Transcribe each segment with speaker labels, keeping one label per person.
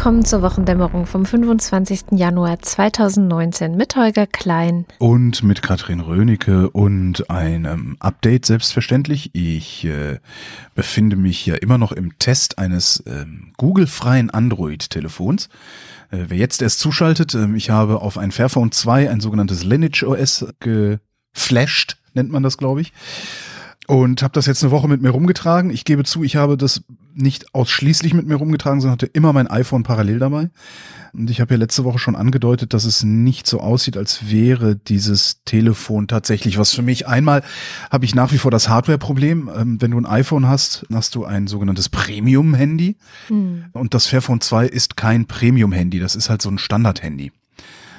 Speaker 1: Willkommen zur Wochendämmerung vom 25. Januar 2019 mit Holger Klein.
Speaker 2: Und mit Katrin Rönecke und einem Update selbstverständlich. Ich äh, befinde mich ja immer noch im Test eines äh, Google-freien Android-Telefons. Äh, wer jetzt erst zuschaltet, äh, ich habe auf ein Fairphone 2 ein sogenanntes Lineage OS geflasht, nennt man das, glaube ich und habe das jetzt eine Woche mit mir rumgetragen. Ich gebe zu, ich habe das nicht ausschließlich mit mir rumgetragen, sondern hatte immer mein iPhone parallel dabei. Und ich habe ja letzte Woche schon angedeutet, dass es nicht so aussieht, als wäre dieses Telefon tatsächlich was für mich. Einmal habe ich nach wie vor das Hardware-Problem. Ähm, wenn du ein iPhone hast, hast du ein sogenanntes Premium-Handy. Mhm. Und das Fairphone 2 ist kein Premium-Handy. Das ist halt so ein Standard-Handy.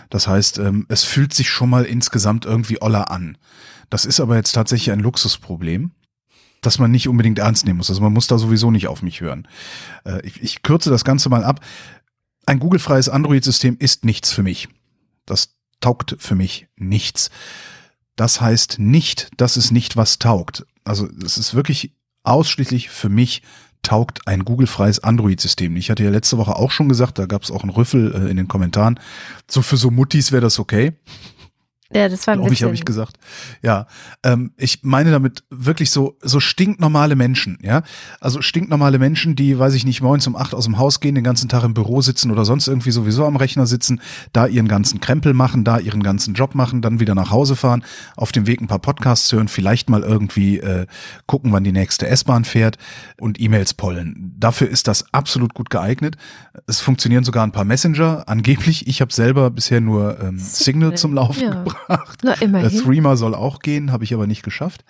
Speaker 2: Das heißt, ähm, es fühlt sich schon mal insgesamt irgendwie oller an. Das ist aber jetzt tatsächlich ein Luxusproblem, das man nicht unbedingt ernst nehmen muss. Also man muss da sowieso nicht auf mich hören. Äh, ich, ich kürze das Ganze mal ab. Ein Google-freies Android-System ist nichts für mich. Das taugt für mich nichts. Das heißt nicht, dass es nicht was taugt. Also es ist wirklich ausschließlich für mich taugt ein Google-freies Android-System. Ich hatte ja letzte Woche auch schon gesagt, da gab es auch einen Rüffel äh, in den Kommentaren. So für so Muttis wäre das okay.
Speaker 1: Ja, das war ein
Speaker 2: bisschen. Ich, habe ich gesagt. Ja, ähm, ich meine damit wirklich so so stinknormale Menschen, ja. Also stinknormale Menschen, die, weiß ich nicht, morgens um acht aus dem Haus gehen, den ganzen Tag im Büro sitzen oder sonst irgendwie sowieso am Rechner sitzen, da ihren ganzen Krempel machen, da ihren ganzen Job machen, dann wieder nach Hause fahren, auf dem Weg ein paar Podcasts hören, vielleicht mal irgendwie äh, gucken, wann die nächste S-Bahn fährt und E-Mails pollen. Dafür ist das absolut gut geeignet. Es funktionieren sogar ein paar Messenger, angeblich. Ich habe selber bisher nur ähm, Signal zum Laufen ja. gebracht gemacht.
Speaker 1: Na, immerhin.
Speaker 2: Äh, Threema soll auch gehen, habe ich aber nicht geschafft.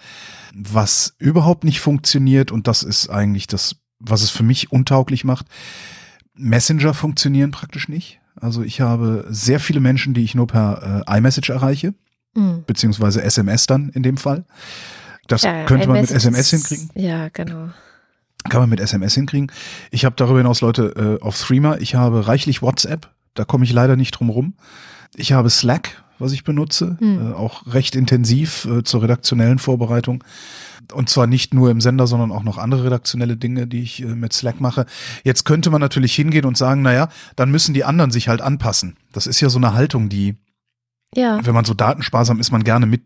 Speaker 2: Was überhaupt nicht funktioniert, und das ist eigentlich das, was es für mich untauglich macht, Messenger funktionieren praktisch nicht. Also ich habe sehr viele Menschen, die ich nur per äh, iMessage erreiche, mhm. beziehungsweise SMS dann in dem Fall. Das ja, könnte man mit SMS hinkriegen.
Speaker 1: Ja, genau.
Speaker 2: Kann man mit SMS hinkriegen. Ich habe darüber hinaus Leute äh, auf Threema. Ich habe reichlich WhatsApp. Da komme ich leider nicht drum rum. Ich habe Slack, was ich benutze, hm. äh, auch recht intensiv äh, zur redaktionellen Vorbereitung. Und zwar nicht nur im Sender, sondern auch noch andere redaktionelle Dinge, die ich äh, mit Slack mache. Jetzt könnte man natürlich hingehen und sagen, naja, dann müssen die anderen sich halt anpassen. Das ist ja so eine Haltung, die, ja. wenn man so datensparsam ist, man gerne mit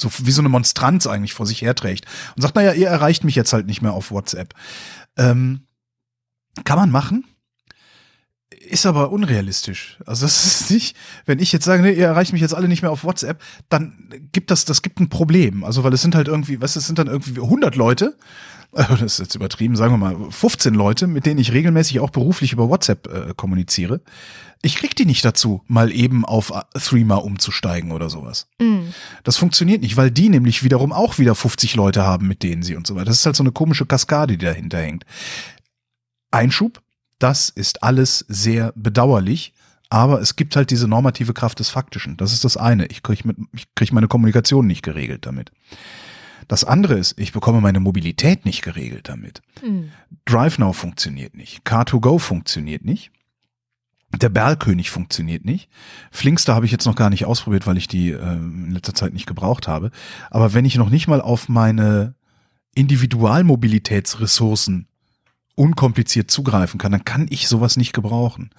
Speaker 2: so wie so eine Monstranz eigentlich vor sich herträgt und sagt, naja, ihr erreicht mich jetzt halt nicht mehr auf WhatsApp. Ähm, kann man machen, ist aber unrealistisch. Also das ist nicht, wenn ich jetzt sage, nee, ihr erreicht mich jetzt alle nicht mehr auf WhatsApp, dann gibt das, das gibt ein Problem. Also weil es sind halt irgendwie, was, es sind dann irgendwie 100 Leute, das ist jetzt übertrieben, sagen wir mal 15 Leute, mit denen ich regelmäßig auch beruflich über WhatsApp äh, kommuniziere. Ich krieg die nicht dazu, mal eben auf Threema umzusteigen oder sowas. Mm. Das funktioniert nicht, weil die nämlich wiederum auch wieder 50 Leute haben, mit denen sie und so weiter. Das ist halt so eine komische Kaskade, die dahinter hängt. Einschub, das ist alles sehr bedauerlich. Aber es gibt halt diese normative Kraft des Faktischen. Das ist das eine. Ich kriege krieg meine Kommunikation nicht geregelt damit. Das andere ist, ich bekomme meine Mobilität nicht geregelt damit. Mhm. DriveNow funktioniert nicht. Car2Go funktioniert nicht. Der Berlkönig funktioniert nicht. Flinkster habe ich jetzt noch gar nicht ausprobiert, weil ich die äh, in letzter Zeit nicht gebraucht habe. Aber wenn ich noch nicht mal auf meine Individualmobilitätsressourcen unkompliziert zugreifen kann, dann kann ich sowas nicht gebrauchen.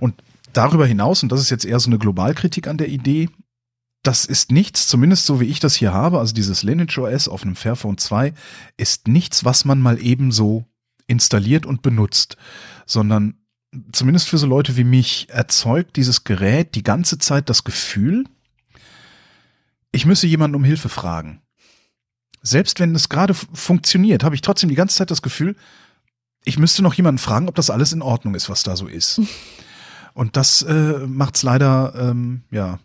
Speaker 2: Und darüber hinaus, und das ist jetzt eher so eine Globalkritik an der Idee, das ist nichts, zumindest so wie ich das hier habe, also dieses Lineage OS auf einem Fairphone 2, ist nichts, was man mal eben so installiert und benutzt, sondern zumindest für so Leute wie mich erzeugt dieses Gerät die ganze Zeit das Gefühl, ich müsse jemanden um Hilfe fragen. Selbst wenn es gerade funktioniert, habe ich trotzdem die ganze Zeit das Gefühl, ich müsste noch jemanden fragen, ob das alles in Ordnung ist, was da so ist. Und das äh, macht's leider, ähm, ja,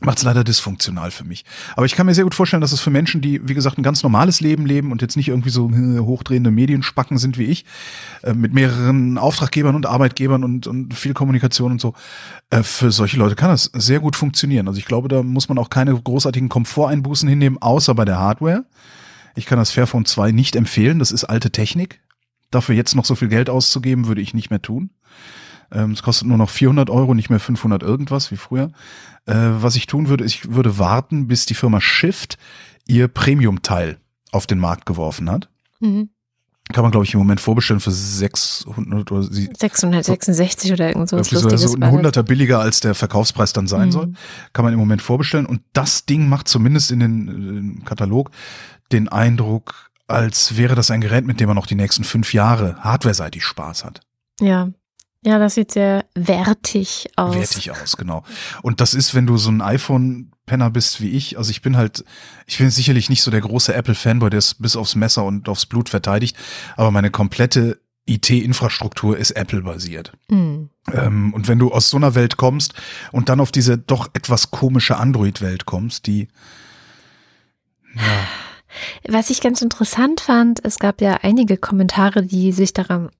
Speaker 2: macht's leider dysfunktional für mich. Aber ich kann mir sehr gut vorstellen, dass es für Menschen, die, wie gesagt, ein ganz normales Leben leben und jetzt nicht irgendwie so äh, hochdrehende Medienspacken sind wie ich, äh, mit mehreren Auftraggebern und Arbeitgebern und, und viel Kommunikation und so, äh, für solche Leute kann das sehr gut funktionieren. Also ich glaube, da muss man auch keine großartigen Komforteinbußen hinnehmen, außer bei der Hardware. Ich kann das Fairphone 2 nicht empfehlen, das ist alte Technik. Dafür jetzt noch so viel Geld auszugeben, würde ich nicht mehr tun. Ähm, es kostet nur noch 400 Euro, nicht mehr 500 irgendwas wie früher. Äh, was ich tun würde, ich würde warten, bis die Firma Shift ihr Premium-Teil auf den Markt geworfen hat. Mhm. Kann man, glaube ich, im Moment vorbestellen für 600 oder
Speaker 1: 666 so, oder irgend so.
Speaker 2: So ein Hunderter billiger als der Verkaufspreis dann sein mhm. soll. Kann man im Moment vorbestellen. Und das Ding macht zumindest in den im Katalog den Eindruck, als wäre das ein Gerät, mit dem man noch die nächsten fünf Jahre hardware-seitig Spaß hat.
Speaker 1: Ja. Ja, das sieht sehr wertig aus.
Speaker 2: Wertig aus, genau. Und das ist, wenn du so ein iPhone-Penner bist wie ich, also ich bin halt, ich bin sicherlich nicht so der große Apple-Fanboy, der es bis aufs Messer und aufs Blut verteidigt, aber meine komplette IT-Infrastruktur ist Apple-basiert. Mhm. Ähm, und wenn du aus so einer Welt kommst und dann auf diese doch etwas komische Android-Welt kommst, die
Speaker 1: ja. Was ich ganz interessant fand, es gab ja einige Kommentare, die sich daran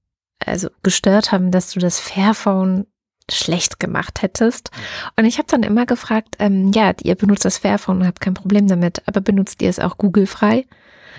Speaker 1: also gestört haben, dass du das Fairphone schlecht gemacht hättest. Und ich habe dann immer gefragt, ähm, ja, ihr benutzt das Fairphone und habt kein Problem damit, aber benutzt ihr es auch Google-frei?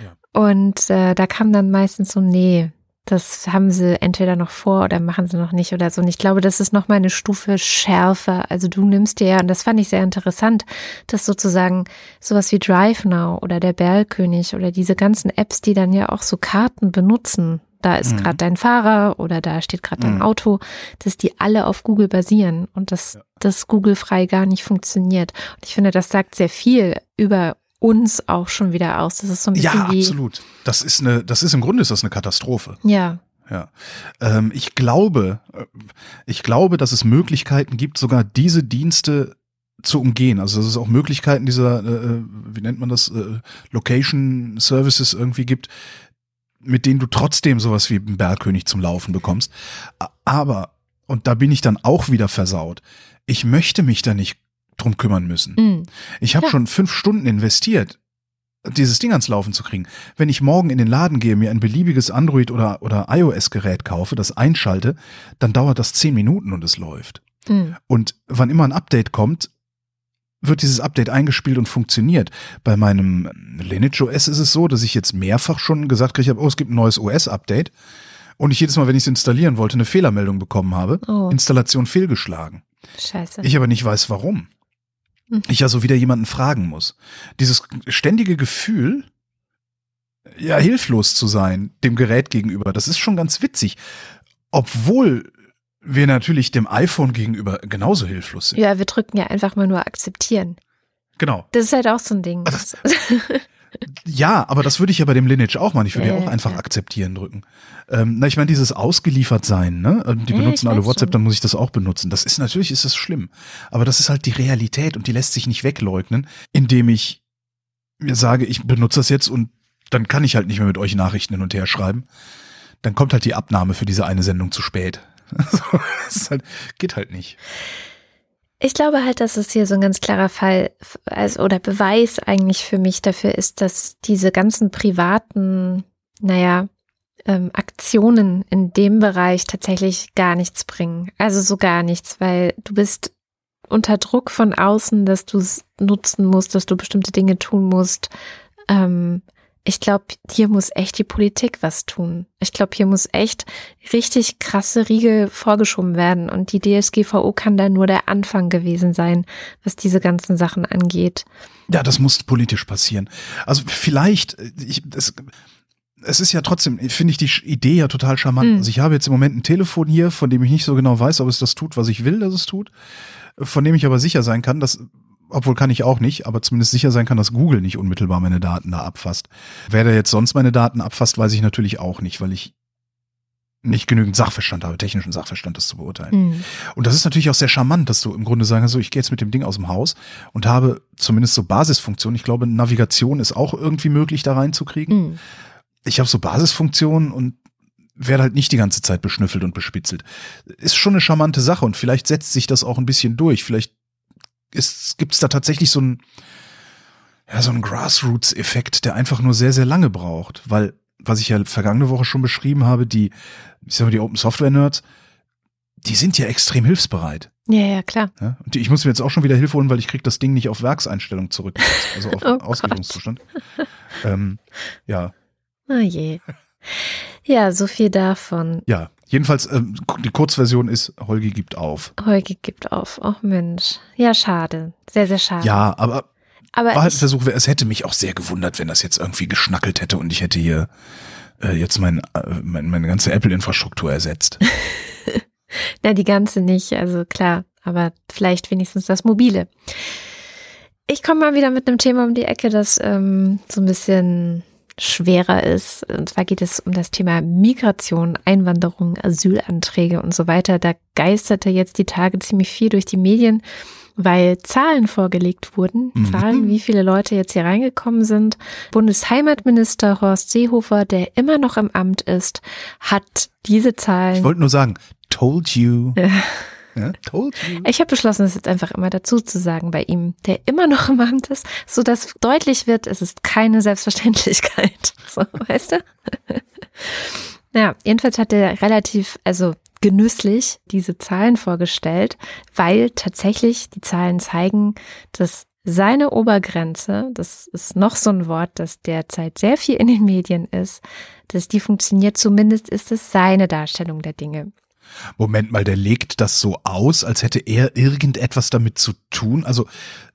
Speaker 1: Ja. Und äh, da kam dann meistens so, nee, das haben sie entweder noch vor oder machen sie noch nicht oder so. Und ich glaube, das ist noch mal eine Stufe schärfer. Also du nimmst dir ja, und das fand ich sehr interessant, dass sozusagen sowas wie Drive Now oder der Berlkönig oder diese ganzen Apps, die dann ja auch so Karten benutzen, da ist mhm. gerade dein Fahrer oder da steht gerade dein mhm. Auto, dass die alle auf Google basieren und dass ja. das Google frei gar nicht funktioniert. Und ich finde, das sagt sehr viel über uns auch schon wieder aus. Das ist so ein bisschen
Speaker 2: ja,
Speaker 1: wie
Speaker 2: absolut. Das ist eine, das ist im Grunde ist das eine Katastrophe.
Speaker 1: Ja.
Speaker 2: Ja. Ähm, ich glaube, äh, ich glaube, dass es Möglichkeiten gibt, sogar diese Dienste zu umgehen. Also dass es auch Möglichkeiten dieser, äh, äh wie nennt man das, äh, Location Services irgendwie gibt, mit denen du trotzdem sowas wie einen Bergkönig zum Laufen bekommst. Aber, und da bin ich dann auch wieder versaut, ich möchte mich da nicht drum kümmern müssen. Mhm. Ich habe ja. schon fünf Stunden investiert, dieses Ding ans Laufen zu kriegen. Wenn ich morgen in den Laden gehe, mir ein beliebiges Android- oder, oder iOS-Gerät kaufe, das einschalte, dann dauert das zehn Minuten und es läuft. Mhm. Und wann immer ein Update kommt, wird dieses Update eingespielt und funktioniert. Bei meinem Lineage OS ist es so, dass ich jetzt mehrfach schon gesagt habe, oh, es gibt ein neues OS-Update. Und ich jedes Mal, wenn ich es installieren wollte, eine Fehlermeldung bekommen habe. Oh. Installation fehlgeschlagen.
Speaker 1: Scheiße.
Speaker 2: Ich aber nicht weiß, warum. Ich also wieder jemanden fragen muss. Dieses ständige Gefühl, ja, hilflos zu sein, dem Gerät gegenüber, das ist schon ganz witzig. Obwohl wir natürlich dem iPhone gegenüber genauso hilflos sind.
Speaker 1: Ja, wir drücken ja einfach mal nur akzeptieren.
Speaker 2: Genau.
Speaker 1: Das ist halt auch so ein Ding.
Speaker 2: Also, ja, aber das würde ich ja bei dem Lineage auch machen. Ich würde ja, ja auch einfach ja. akzeptieren drücken. Ähm, na, ich meine, dieses ausgeliefert sein, ne? Die benutzen alle WhatsApp, schon. dann muss ich das auch benutzen. Das ist natürlich ist das schlimm. Aber das ist halt die Realität und die lässt sich nicht wegleugnen, indem ich mir sage, ich benutze das jetzt und dann kann ich halt nicht mehr mit euch Nachrichten hin und her schreiben. Dann kommt halt die Abnahme für diese eine Sendung zu spät. das halt, geht halt nicht.
Speaker 1: Ich glaube halt, dass es hier so ein ganz klarer Fall also, oder Beweis eigentlich für mich dafür ist, dass diese ganzen privaten, naja, ähm, Aktionen in dem Bereich tatsächlich gar nichts bringen. Also so gar nichts, weil du bist unter Druck von außen, dass du es nutzen musst, dass du bestimmte Dinge tun musst. Ähm, ich glaube, hier muss echt die Politik was tun. Ich glaube, hier muss echt richtig krasse Riegel vorgeschoben werden. Und die DSGVO kann da nur der Anfang gewesen sein, was diese ganzen Sachen angeht.
Speaker 2: Ja, das muss politisch passieren. Also vielleicht, ich, das, es ist ja trotzdem, finde ich die Idee ja total charmant. Mhm. Also ich habe jetzt im Moment ein Telefon hier, von dem ich nicht so genau weiß, ob es das tut, was ich will, dass es tut, von dem ich aber sicher sein kann, dass obwohl kann ich auch nicht, aber zumindest sicher sein kann, dass Google nicht unmittelbar meine Daten da abfasst. Wer da jetzt sonst meine Daten abfasst, weiß ich natürlich auch nicht, weil ich nicht genügend Sachverstand habe, technischen Sachverstand, das zu beurteilen. Mhm. Und das ist natürlich auch sehr charmant, dass du im Grunde sagen so, ich gehe jetzt mit dem Ding aus dem Haus und habe zumindest so Basisfunktionen. Ich glaube, Navigation ist auch irgendwie möglich, da reinzukriegen. Mhm. Ich habe so Basisfunktionen und werde halt nicht die ganze Zeit beschnüffelt und bespitzelt. Ist schon eine charmante Sache und vielleicht setzt sich das auch ein bisschen durch. Vielleicht gibt es da tatsächlich so ein, ja, so ein Grassroots-Effekt, der einfach nur sehr, sehr lange braucht. Weil, was ich ja vergangene Woche schon beschrieben habe, die, ich sag mal, die Open Software Nerds, die sind ja extrem hilfsbereit.
Speaker 1: Ja, ja, klar. Ja,
Speaker 2: und ich muss mir jetzt auch schon wieder Hilfe holen, weil ich krieg das Ding nicht auf Werkseinstellung zurück, also auf oh Auslegungszustand. Ähm, ja.
Speaker 1: Oh je. Ja, so viel davon.
Speaker 2: Ja, Jedenfalls, ähm, die Kurzversion ist, Holgi gibt auf.
Speaker 1: Holgi gibt auf. Oh Mensch. Ja, schade. Sehr, sehr schade.
Speaker 2: Ja, aber, aber war halt ein Versuch, es hätte mich auch sehr gewundert, wenn das jetzt irgendwie geschnackelt hätte und ich hätte hier äh, jetzt mein, äh, mein, meine ganze Apple-Infrastruktur ersetzt.
Speaker 1: Na, die ganze nicht, also klar, aber vielleicht wenigstens das Mobile. Ich komme mal wieder mit einem Thema um die Ecke, das ähm, so ein bisschen schwerer ist. Und zwar geht es um das Thema Migration, Einwanderung, Asylanträge und so weiter. Da geisterte jetzt die Tage ziemlich viel durch die Medien, weil Zahlen vorgelegt wurden. Mhm. Zahlen, wie viele Leute jetzt hier reingekommen sind. Bundesheimatminister Horst Seehofer, der immer noch im Amt ist, hat diese Zahlen.
Speaker 2: Ich wollte nur sagen, told you.
Speaker 1: Ja, told you. Ich habe beschlossen, das jetzt einfach immer dazu zu sagen bei ihm, der immer noch im Amt ist, so dass deutlich wird, es ist keine Selbstverständlichkeit. So, weißt du? ja, jedenfalls hat er relativ, also genüsslich diese Zahlen vorgestellt, weil tatsächlich die Zahlen zeigen, dass seine Obergrenze, das ist noch so ein Wort, das derzeit sehr viel in den Medien ist, dass die funktioniert, zumindest ist es seine Darstellung der Dinge.
Speaker 2: Moment mal, der legt das so aus, als hätte er irgendetwas damit zu tun. Also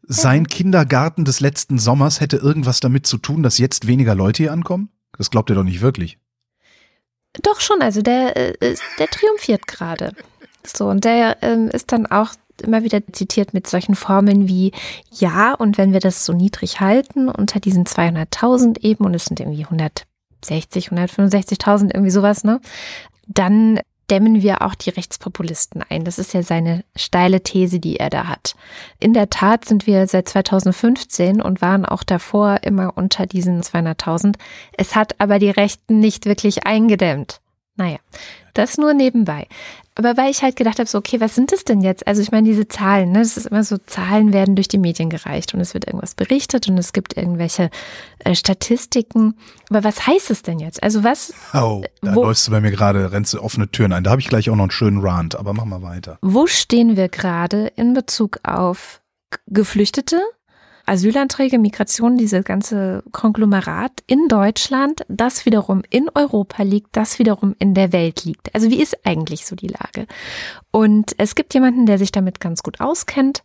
Speaker 2: sein ja. Kindergarten des letzten Sommers hätte irgendwas damit zu tun, dass jetzt weniger Leute hier ankommen? Das glaubt er doch nicht wirklich.
Speaker 1: Doch schon, also der, äh, der triumphiert gerade. So, und der ähm, ist dann auch immer wieder zitiert mit solchen Formeln wie ja, und wenn wir das so niedrig halten, unter diesen 200.000 eben, und es sind irgendwie 160, 165.000, irgendwie sowas, ne? Dann dämmen wir auch die Rechtspopulisten ein. Das ist ja seine steile These, die er da hat. In der Tat sind wir seit 2015 und waren auch davor immer unter diesen 200.000. Es hat aber die Rechten nicht wirklich eingedämmt. Naja, das nur nebenbei. Aber weil ich halt gedacht habe, so, okay, was sind das denn jetzt? Also ich meine, diese Zahlen, ne, das ist immer so, Zahlen werden durch die Medien gereicht und es wird irgendwas berichtet und es gibt irgendwelche äh, Statistiken. Aber was heißt es denn jetzt? Also was?
Speaker 2: Oh, da wo, läufst du bei mir gerade, rennst du offene Türen ein. Da habe ich gleich auch noch einen schönen Rant, aber mach mal weiter.
Speaker 1: Wo stehen wir gerade in Bezug auf Geflüchtete? Asylanträge, Migration, diese ganze Konglomerat in Deutschland, das wiederum in Europa liegt, das wiederum in der Welt liegt. Also wie ist eigentlich so die Lage? Und es gibt jemanden, der sich damit ganz gut auskennt.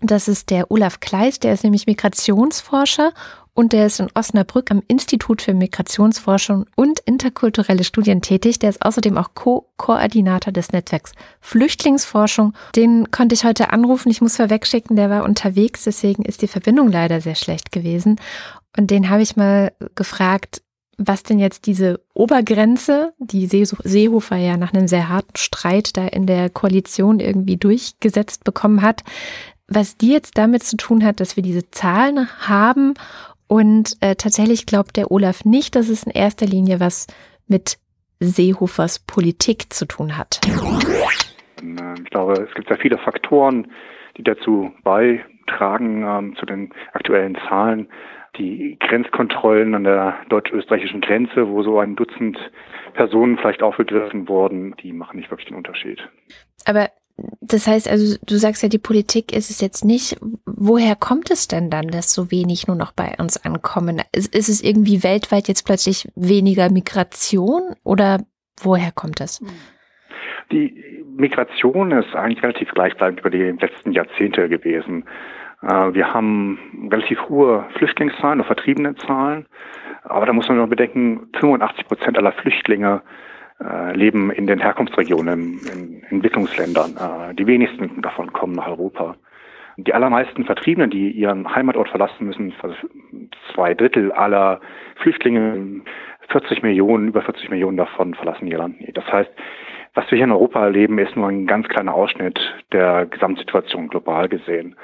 Speaker 1: Das ist der Olaf Kleist, der ist nämlich Migrationsforscher und der ist in Osnabrück am Institut für Migrationsforschung und interkulturelle Studien tätig. Der ist außerdem auch Co-Koordinator des Netzwerks Flüchtlingsforschung. Den konnte ich heute anrufen. Ich muss vorwegschicken, der war unterwegs, deswegen ist die Verbindung leider sehr schlecht gewesen. Und den habe ich mal gefragt, was denn jetzt diese Obergrenze, die Seehofer ja nach einem sehr harten Streit da in der Koalition irgendwie durchgesetzt bekommen hat, was die jetzt damit zu tun hat, dass wir diese Zahlen haben und äh, tatsächlich glaubt der Olaf nicht, dass es in erster Linie was mit Seehofers Politik zu tun hat.
Speaker 3: Ich glaube, es gibt sehr viele Faktoren, die dazu beitragen, ähm, zu den aktuellen Zahlen. Die Grenzkontrollen an der deutsch-österreichischen Grenze, wo so ein Dutzend Personen vielleicht aufgegriffen wurden, die machen nicht wirklich den Unterschied.
Speaker 1: Aber das heißt also, du sagst ja, die Politik ist es jetzt nicht. Woher kommt es denn dann, dass so wenig nur noch bei uns ankommen? Ist, ist es irgendwie weltweit jetzt plötzlich weniger Migration oder woher kommt es?
Speaker 3: Die Migration ist eigentlich relativ gleichbleibend über die letzten Jahrzehnte gewesen. Äh, wir haben relativ hohe Flüchtlingszahlen oder vertriebene Zahlen. Aber da muss man nur bedenken, 85 Prozent aller Flüchtlinge leben in den Herkunftsregionen, in Entwicklungsländern. Äh, die wenigsten davon kommen nach Europa. Die allermeisten Vertriebenen, die ihren Heimatort verlassen müssen, zwei Drittel aller Flüchtlinge, 40 Millionen, über 40 Millionen davon verlassen ihr Land. Das heißt, was wir hier in Europa erleben, ist nur ein ganz kleiner Ausschnitt der Gesamtsituation global gesehen.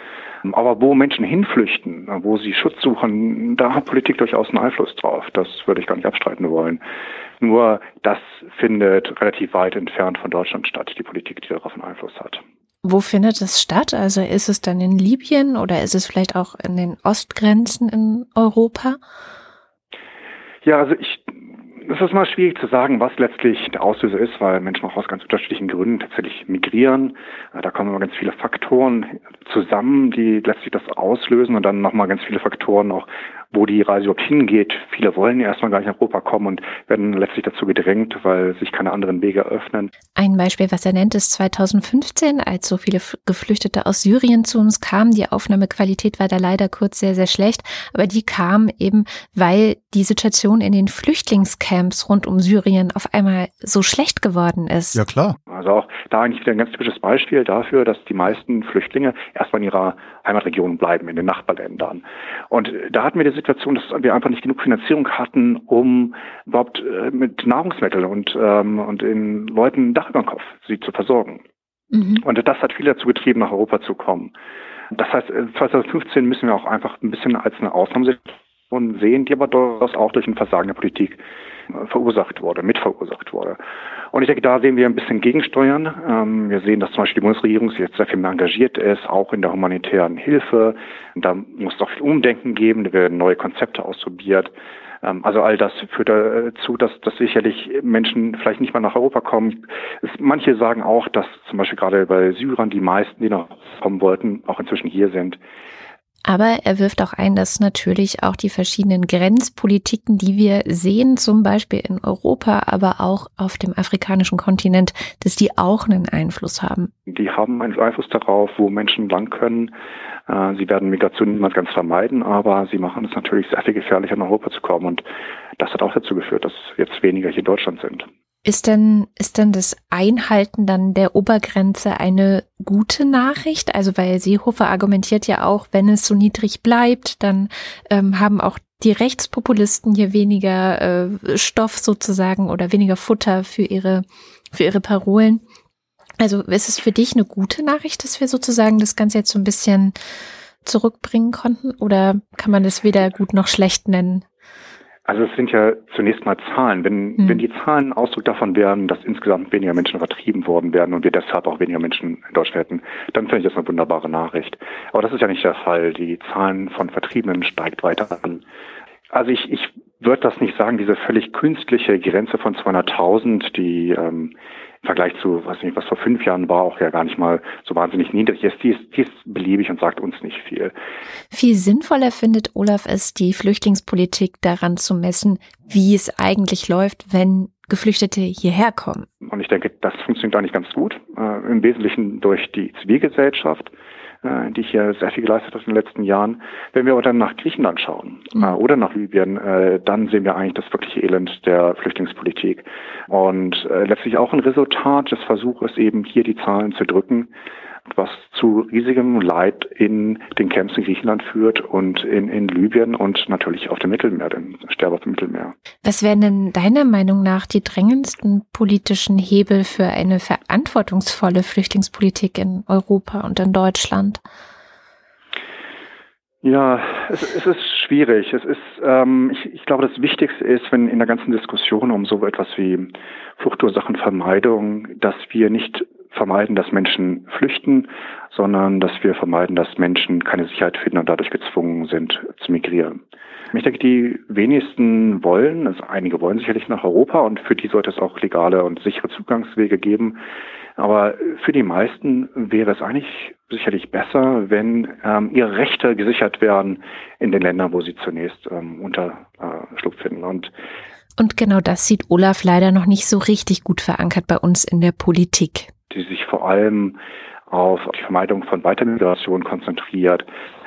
Speaker 3: Aber wo Menschen hinflüchten, wo sie Schutz suchen, da hat Politik durchaus einen Einfluss drauf. Das würde ich gar nicht abstreiten wollen. Nur das findet relativ weit entfernt von Deutschland statt, die Politik, die darauf einen Einfluss hat.
Speaker 1: Wo findet es statt? Also ist es dann in Libyen oder ist es vielleicht auch in den Ostgrenzen in Europa?
Speaker 3: Ja, also ich es ist mal schwierig zu sagen, was letztlich der Auslöser ist, weil Menschen auch aus ganz unterschiedlichen Gründen tatsächlich migrieren. Da kommen immer ganz viele Faktoren zusammen, die letztlich das auslösen und dann nochmal ganz viele Faktoren auch wo die Reise überhaupt hingeht. Viele wollen erstmal gar nicht nach Europa kommen und werden letztlich dazu gedrängt, weil sich keine anderen Wege öffnen.
Speaker 1: Ein Beispiel, was er nennt, ist 2015, als so viele Geflüchtete aus Syrien zu uns kamen. Die Aufnahmequalität war da leider kurz sehr, sehr schlecht, aber die kamen eben, weil die Situation in den Flüchtlingscamps rund um Syrien auf einmal so schlecht geworden ist.
Speaker 2: Ja, klar.
Speaker 3: Also auch da eigentlich wieder ein ganz typisches Beispiel dafür, dass die meisten Flüchtlinge erstmal in ihrer Heimatregion bleiben, in den Nachbarländern. Und da hatten wir die Situation, dass wir einfach nicht genug Finanzierung hatten, um überhaupt äh, mit Nahrungsmitteln und, ähm, und den Leuten ein Dach über den Kopf sie zu versorgen. Mhm. Und das hat viele dazu getrieben, nach Europa zu kommen. Das heißt, 2015 müssen wir auch einfach ein bisschen als eine Ausnahmesituation sehen, die aber durchaus auch durch ein Versagen der Politik äh, verursacht wurde, mitverursacht wurde. Und ich denke, da sehen wir ein bisschen gegensteuern. Ähm, wir sehen, dass zum Beispiel die Bundesregierung sich jetzt sehr viel mehr engagiert ist, auch in der humanitären Hilfe. Da muss es auch viel Umdenken geben, da werden neue Konzepte ausprobiert. Ähm, also all das führt dazu, dass, dass sicherlich Menschen vielleicht nicht mal nach Europa kommen. Es, manche sagen auch, dass zum Beispiel gerade bei Syrern die meisten, die noch kommen wollten, auch inzwischen hier sind.
Speaker 1: Aber er wirft auch ein, dass natürlich auch die verschiedenen Grenzpolitiken, die wir sehen, zum Beispiel in Europa, aber auch auf dem afrikanischen Kontinent, dass die auch einen Einfluss haben.
Speaker 3: Die haben einen Einfluss darauf, wo Menschen lang können. Äh, sie werden Migration niemals ganz vermeiden, aber sie machen es natürlich sehr viel gefährlicher, nach Europa zu kommen. Und das hat auch dazu geführt, dass jetzt weniger hier in Deutschland sind.
Speaker 1: Ist denn, ist denn das Einhalten dann der Obergrenze eine gute Nachricht? Also, weil Seehofer argumentiert ja auch, wenn es so niedrig bleibt, dann ähm, haben auch die Rechtspopulisten hier weniger äh, Stoff sozusagen oder weniger Futter für ihre, für ihre Parolen. Also, ist es für dich eine gute Nachricht, dass wir sozusagen das Ganze jetzt so ein bisschen zurückbringen konnten? Oder kann man das weder gut noch schlecht nennen?
Speaker 3: Also es sind ja zunächst mal Zahlen. Wenn, hm. wenn die Zahlen Ausdruck davon wären, dass insgesamt weniger Menschen vertrieben worden wären und wir deshalb auch weniger Menschen in Deutschland hätten, dann fände ich das eine wunderbare Nachricht. Aber das ist ja nicht der Fall. Die Zahlen von Vertriebenen steigt weiter an. Also ich, ich würde das nicht sagen, diese völlig künstliche Grenze von 200.000, die ähm, im Vergleich zu, weiß nicht, was vor fünf Jahren war, auch ja gar nicht mal so wahnsinnig niedrig ist, die ist, die ist beliebig und sagt uns nicht viel.
Speaker 1: Viel sinnvoller findet Olaf es, die Flüchtlingspolitik daran zu messen, wie es eigentlich läuft, wenn Geflüchtete hierher kommen.
Speaker 3: Und ich denke, das funktioniert eigentlich ganz gut, äh, im Wesentlichen durch die Zivilgesellschaft äh, die hier sehr viel geleistet hat in den letzten Jahren. Wenn wir aber dann nach Griechenland schauen mhm. äh, oder nach Libyen, äh, dann sehen wir eigentlich das wirkliche Elend der Flüchtlingspolitik. Und äh, letztlich auch ein Resultat des Versuches, eben hier die Zahlen zu drücken was zu riesigem Leid in den Camps in Griechenland führt und in, in Libyen und natürlich auf dem Mittelmeer, dem Sterbe auf dem Mittelmeer.
Speaker 1: Was wären denn deiner Meinung nach die drängendsten politischen Hebel für eine verantwortungsvolle Flüchtlingspolitik in Europa und in Deutschland?
Speaker 3: Ja, es, es ist schwierig. Es ist, ähm, ich, ich glaube, das Wichtigste ist, wenn in der ganzen Diskussion um so etwas wie Fluchtursachenvermeidung, dass wir nicht vermeiden, dass Menschen flüchten, sondern dass wir vermeiden, dass Menschen keine Sicherheit finden und dadurch gezwungen sind zu migrieren. Ich denke, die wenigsten wollen, also einige wollen sicherlich nach Europa und für die sollte es auch legale und sichere Zugangswege geben. Aber für die meisten wäre es eigentlich sicherlich besser, wenn ähm, ihre Rechte gesichert werden in den Ländern, wo sie zunächst ähm, Unterschlupf finden. Und
Speaker 1: und genau das sieht Olaf leider noch nicht so richtig gut verankert bei uns in der Politik
Speaker 3: die sich vor allem auf die Vermeidung von Weitermigration konzentriert,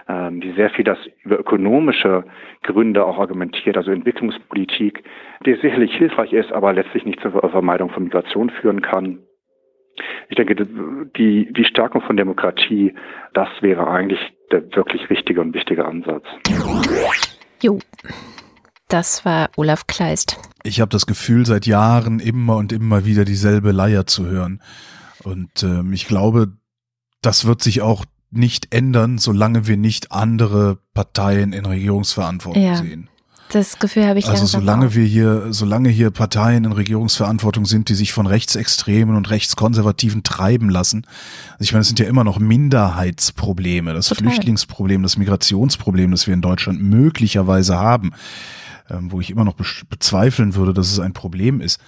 Speaker 3: ähm, die sehr viel das über ökonomische Gründe auch argumentiert, also Entwicklungspolitik, die sicherlich hilfreich ist, aber letztlich nicht zur Vermeidung von Migration führen kann. Ich denke, die, die Stärkung von Demokratie, das wäre eigentlich der wirklich richtige und wichtige Ansatz.
Speaker 1: Jo, das war Olaf Kleist.
Speaker 2: Ich habe das Gefühl, seit Jahren immer und immer wieder dieselbe Leier zu hören. Und ähm, ich glaube, das wird sich auch nicht ändern, solange wir nicht andere Parteien in Regierungsverantwortung ja. sehen.
Speaker 1: Das Gefühl habe ich
Speaker 2: Also solange auch. wir hier, solange hier Parteien in Regierungsverantwortung sind, die sich von Rechtsextremen und Rechtskonservativen treiben lassen. Also ich meine, es sind ja immer noch Minderheitsprobleme, das Total. Flüchtlingsproblem, das Migrationsproblem, das wir in Deutschland möglicherweise haben, ähm, wo ich immer noch bezweifeln würde, dass es ein Problem ist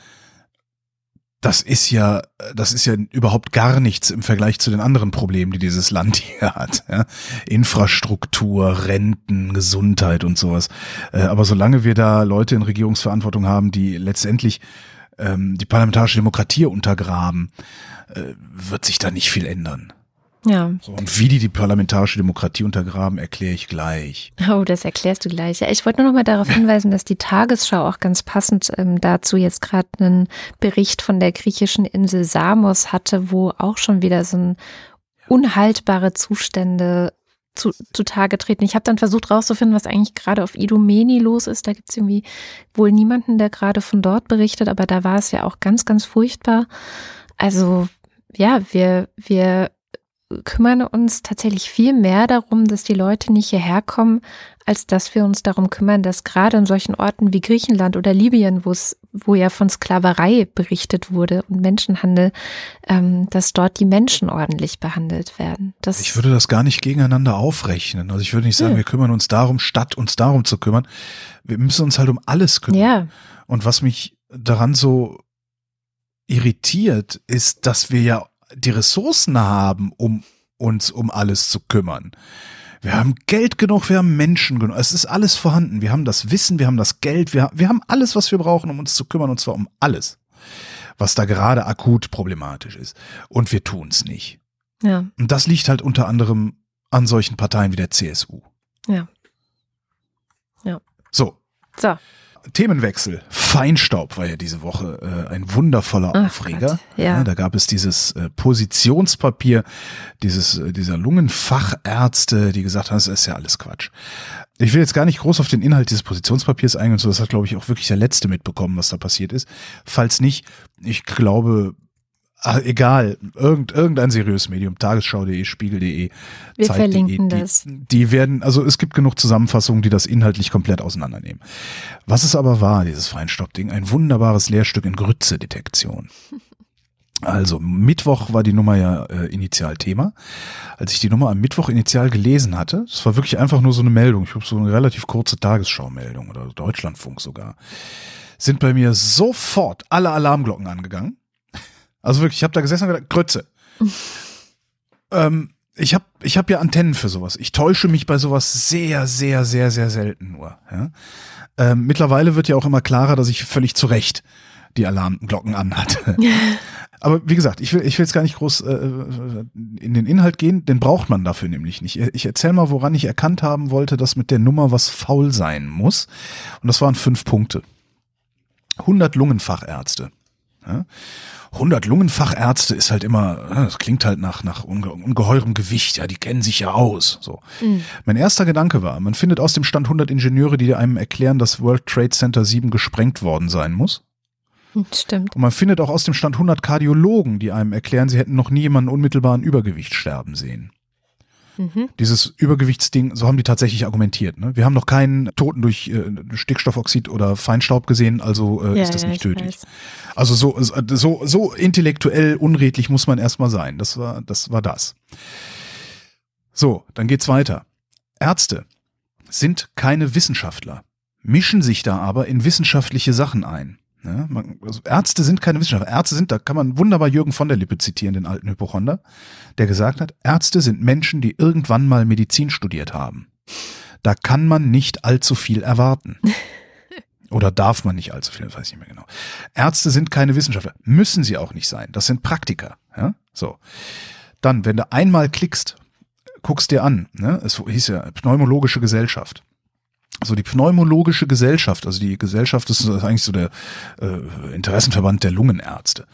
Speaker 2: das ist ja, das ist ja überhaupt gar nichts im Vergleich zu den anderen Problemen, die dieses Land hier hat. Ja? Infrastruktur, Renten, Gesundheit und sowas. Äh, aber solange wir da Leute in Regierungsverantwortung haben, die letztendlich ähm, die parlamentarische Demokratie untergraben, äh, wird sich da nicht viel ändern.
Speaker 1: Ja.
Speaker 2: So, und wie die die parlamentarische Demokratie untergraben, erkläre ich gleich.
Speaker 1: Oh, das erklärst du gleich. Ja, ich wollte nur noch mal darauf hinweisen, dass die Tagesschau auch ganz passend ähm, dazu jetzt gerade einen Bericht von der griechischen Insel Samos hatte, wo auch schon wieder so ein unhaltbare Zustände zu, zutage treten. Ich habe dann versucht rauszufinden, was eigentlich gerade auf Idomeni los ist. Da gibt es irgendwie wohl niemanden, der gerade von dort berichtet, aber da war es ja auch ganz, ganz furchtbar. Also ja, wir, wir kümmern uns tatsächlich viel mehr darum, dass die Leute nicht hierher kommen, als dass wir uns darum kümmern, dass gerade in solchen Orten wie Griechenland oder Libyen, wo es, wo ja von Sklaverei berichtet wurde und Menschenhandel, ähm, dass dort die Menschen ordentlich behandelt werden. Das
Speaker 2: ich würde das gar nicht gegeneinander aufrechnen. Also ich würde nicht sagen, ja. wir kümmern uns darum, statt uns darum zu kümmern. Wir müssen uns halt um alles kümmern.
Speaker 1: Ja.
Speaker 2: Und was mich daran so irritiert, ist, dass wir ja die Ressourcen haben, um uns um alles zu kümmern. Wir haben Geld genug, wir haben Menschen genug. Es ist alles vorhanden. Wir haben das Wissen, wir haben das Geld, wir, wir haben alles, was wir brauchen, um uns zu kümmern, und zwar um alles, was da gerade akut problematisch ist. Und wir tun es nicht.
Speaker 1: Ja.
Speaker 2: Und das liegt halt unter anderem an solchen Parteien wie der CSU.
Speaker 1: Ja. Ja.
Speaker 2: So.
Speaker 1: So.
Speaker 2: Themenwechsel. Feinstaub war ja diese Woche äh, ein wundervoller
Speaker 1: Ach
Speaker 2: Aufreger.
Speaker 1: Gott, ja.
Speaker 2: Ja, da gab es dieses äh, Positionspapier dieses äh, dieser Lungenfachärzte, die gesagt haben, das ist ja alles Quatsch. Ich will jetzt gar nicht groß auf den Inhalt dieses Positionspapiers eingehen so. Das hat, glaube ich, auch wirklich der Letzte mitbekommen, was da passiert ist. Falls nicht, ich glaube, Ach, egal, irgend, irgendein seriöses Medium, tagesschau.de, spiegel.de,
Speaker 1: Wir
Speaker 2: Zeit.de,
Speaker 1: verlinken
Speaker 2: die,
Speaker 1: das.
Speaker 2: Die werden, also es gibt genug Zusammenfassungen, die das inhaltlich komplett auseinandernehmen. Was es aber war, dieses Feinstaubding, ein wunderbares Lehrstück in Grütze-Detektion. Also Mittwoch war die Nummer ja äh, initial Thema. Als ich die Nummer am Mittwoch initial gelesen hatte, es war wirklich einfach nur so eine Meldung, ich habe so eine relativ kurze Tagesschau-Meldung oder Deutschlandfunk sogar, sind bei mir sofort alle Alarmglocken angegangen. Also wirklich, ich habe da gesessen und gedacht, Grütze. ähm, ich habe ich hab ja Antennen für sowas. Ich täusche mich bei sowas sehr, sehr, sehr, sehr selten nur. Ja? Ähm, mittlerweile wird ja auch immer klarer, dass ich völlig zu Recht die Alarmglocken anhatte. Aber wie gesagt, ich will, ich will jetzt gar nicht groß äh, in den Inhalt gehen, den braucht man dafür nämlich nicht. Ich erzähle mal, woran ich erkannt haben wollte, dass mit der Nummer was faul sein muss. Und das waren fünf Punkte. 100 Lungenfachärzte. Ja? 100 Lungenfachärzte ist halt immer, das klingt halt nach, nach unge ungeheurem Gewicht, ja, die kennen sich ja aus. So.
Speaker 1: Mhm.
Speaker 2: Mein erster Gedanke war, man findet aus dem Stand 100 Ingenieure, die einem erklären, dass World Trade Center 7 gesprengt worden sein muss.
Speaker 1: Stimmt.
Speaker 2: Und man findet auch aus dem Stand 100 Kardiologen, die einem erklären, sie hätten noch nie jemanden unmittelbaren Übergewicht sterben sehen.
Speaker 1: Mhm.
Speaker 2: Dieses Übergewichtsding, so haben die tatsächlich argumentiert. Ne? Wir haben noch keinen Toten durch äh, Stickstoffoxid oder Feinstaub gesehen, also äh,
Speaker 1: Ja,
Speaker 2: ist das
Speaker 1: ja,
Speaker 2: nicht
Speaker 1: ich
Speaker 2: tödlich.
Speaker 1: weiß.
Speaker 2: Also so, so, so intellektuell unredlich muss man erstmal sein. Das war, das war das. So, dann geht's weiter. Ärzte sind keine Wissenschaftler, mischen sich da aber in wissenschaftliche Sachen ein. Ja, man, also Ärzte sind keine Wissenschaftler. Ärzte sind, da kann man wunderbar Jürgen von der Lippe zitieren, den alten Hypochonder, der gesagt hat, Ärzte sind Menschen, die irgendwann mal Medizin studiert haben. Da kann man nicht allzu viel erwarten. Oder darf man nicht allzu viel, weiß ich nicht mehr genau. Ärzte sind keine Wissenschaftler. Müssen sie auch nicht sein. Das sind Praktiker. Ja? So. Dann, wenn du einmal klickst, guckst dir an, ne? es hieß ja Pneumologische Gesellschaft. So die Pneumologische Gesellschaft, also die Gesellschaft ist eigentlich so der äh, Interessenverband der Lungenärzte,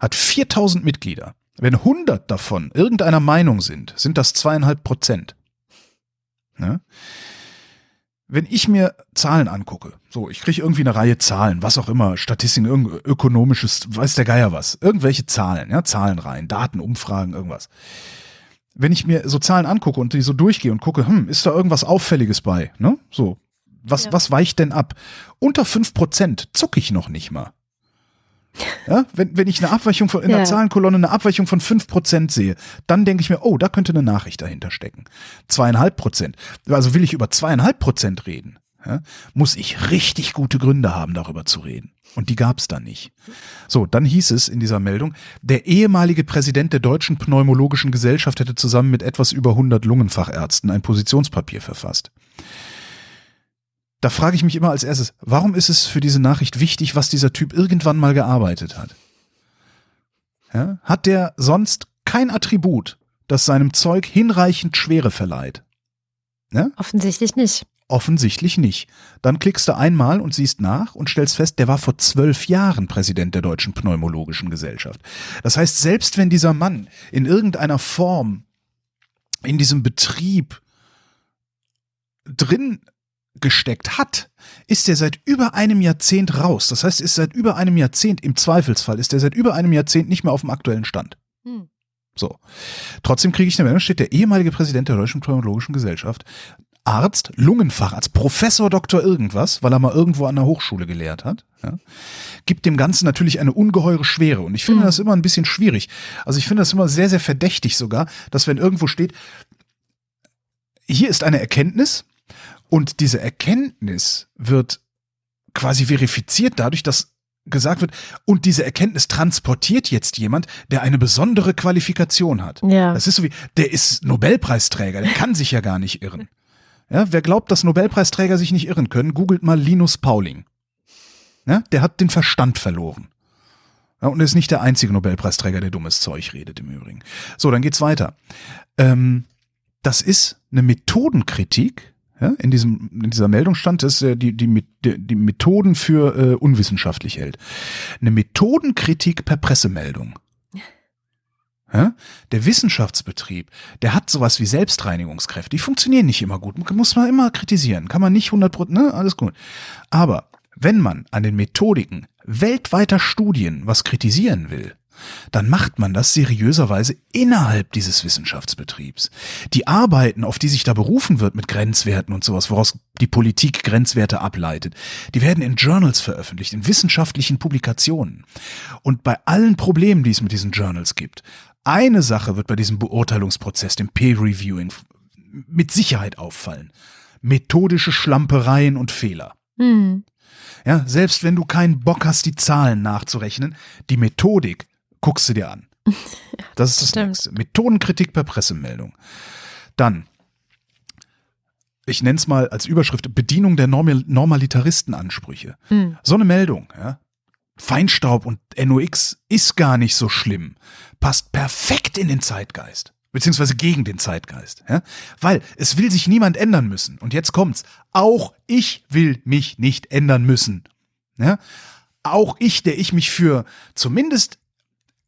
Speaker 2: hat 4000 Mitglieder. Wenn 100 davon irgendeiner Meinung sind, sind das zweieinhalb Prozent. Ne? Wenn ich mir Zahlen angucke, so, ich kriege irgendwie eine Reihe Zahlen, was auch immer, Statistiken, irgend ökonomisches, weiß der Geier was, irgendwelche Zahlen, ja, Zahlenreihen, Daten, Umfragen, irgendwas. Wenn ich mir so Zahlen angucke und die so durchgehe und gucke, hm, ist da irgendwas Auffälliges bei, ne? So, was,
Speaker 1: Ja.
Speaker 2: was weicht denn ab? Unter fünf Prozent zucke ich noch nicht mal. Ja, wenn, wenn ich eine Abweichung von, in der
Speaker 1: Ja.
Speaker 2: Zahlenkolonne eine Abweichung von fünf Prozent sehe, dann denke ich mir, oh, da könnte eine Nachricht dahinter stecken. Zweieinhalb Prozent. Also will ich über zweieinhalb Prozent reden. Ja, muss ich richtig gute Gründe haben, darüber zu reden. Und die gab es dann nicht. So, dann hieß es in dieser Meldung, der ehemalige Präsident der Deutschen Pneumologischen Gesellschaft hätte zusammen mit etwas über 100 Lungenfachärzten ein Positionspapier verfasst. Da frage ich mich immer als erstes, warum ist es für diese Nachricht wichtig, was dieser Typ irgendwann mal gearbeitet hat? Ja, hat der sonst kein Attribut, das seinem Zeug hinreichend Schwere verleiht?
Speaker 1: Ja? Offensichtlich nicht.
Speaker 2: Offensichtlich nicht. Dann klickst du einmal und siehst nach und stellst fest, der war vor zwölf Jahren Präsident der Deutschen Pneumologischen Gesellschaft. Das heißt, selbst wenn dieser Mann in irgendeiner Form in diesem Betrieb drin gesteckt hat, ist er seit über einem Jahrzehnt raus. Das heißt, ist seit über einem Jahrzehnt, im Zweifelsfall, ist er seit über einem Jahrzehnt nicht mehr auf dem aktuellen Stand. Hm. So. Trotzdem kriege ich eine Meldung, steht der ehemalige Präsident der Deutschen Pneumologischen Gesellschaft Arzt, Lungenfacharzt, Professor Doktor irgendwas, weil er mal irgendwo an der Hochschule gelehrt hat, ja, gibt dem Ganzen natürlich eine ungeheure Schwere. Und ich finde mhm. das immer ein bisschen schwierig. Also ich finde das immer sehr, sehr verdächtig sogar, dass wenn irgendwo steht, hier ist eine Erkenntnis und diese Erkenntnis wird quasi verifiziert dadurch, dass gesagt wird, und diese Erkenntnis transportiert jetzt jemand, der eine besondere Qualifikation hat. Ja. Das ist so wie, der ist Nobelpreisträger, der kann sich ja gar nicht irren. Ja, wer glaubt, dass Nobelpreisträger sich nicht irren können, googelt mal Linus Pauling. Ja, der hat den Verstand verloren. Ja, und ist nicht der einzige Nobelpreisträger, der dummes Zeug redet im Übrigen. So, dann geht's weiter. Ähm, das ist eine Methodenkritik. Ja, in, diesem, in dieser Meldung stand, dass er die, die, die Methoden für äh, unwissenschaftlich hält. Eine Methodenkritik per Pressemeldung. Ja? Der Wissenschaftsbetrieb, der hat sowas wie Selbstreinigungskräfte. Die funktionieren nicht immer gut. Muss man immer kritisieren. Kann man nicht 100 ne? Alles gut. Aber wenn man an den Methodiken weltweiter Studien was kritisieren will, dann macht man das seriöserweise innerhalb dieses Wissenschaftsbetriebs. Die Arbeiten, auf die sich da berufen wird mit Grenzwerten und sowas, woraus die Politik Grenzwerte ableitet, die werden in Journals veröffentlicht, in wissenschaftlichen Publikationen. Und bei allen Problemen, die es mit diesen Journals gibt, eine Sache wird bei diesem Beurteilungsprozess, dem Peer Reviewing, mit Sicherheit auffallen. Methodische Schlampereien und Fehler. Mhm. Ja, selbst wenn du keinen Bock hast, die Zahlen nachzurechnen, die Methodik guckst du dir an. Das ist das Stimmt. nächste. Methodenkritik per Pressemeldung. Dann, ich nenne es mal als Überschrift, Bedienung der Normal Normalitaristenansprüche. Mhm. So eine Meldung, ja, Feinstaub und NOx ist gar nicht so schlimm. Passt perfekt in den Zeitgeist. Beziehungsweise gegen den Zeitgeist. Ja? Weil es will sich niemand ändern müssen. Und jetzt kommt's. Auch ich will mich nicht ändern müssen. Ja? Auch ich, der ich mich für zumindest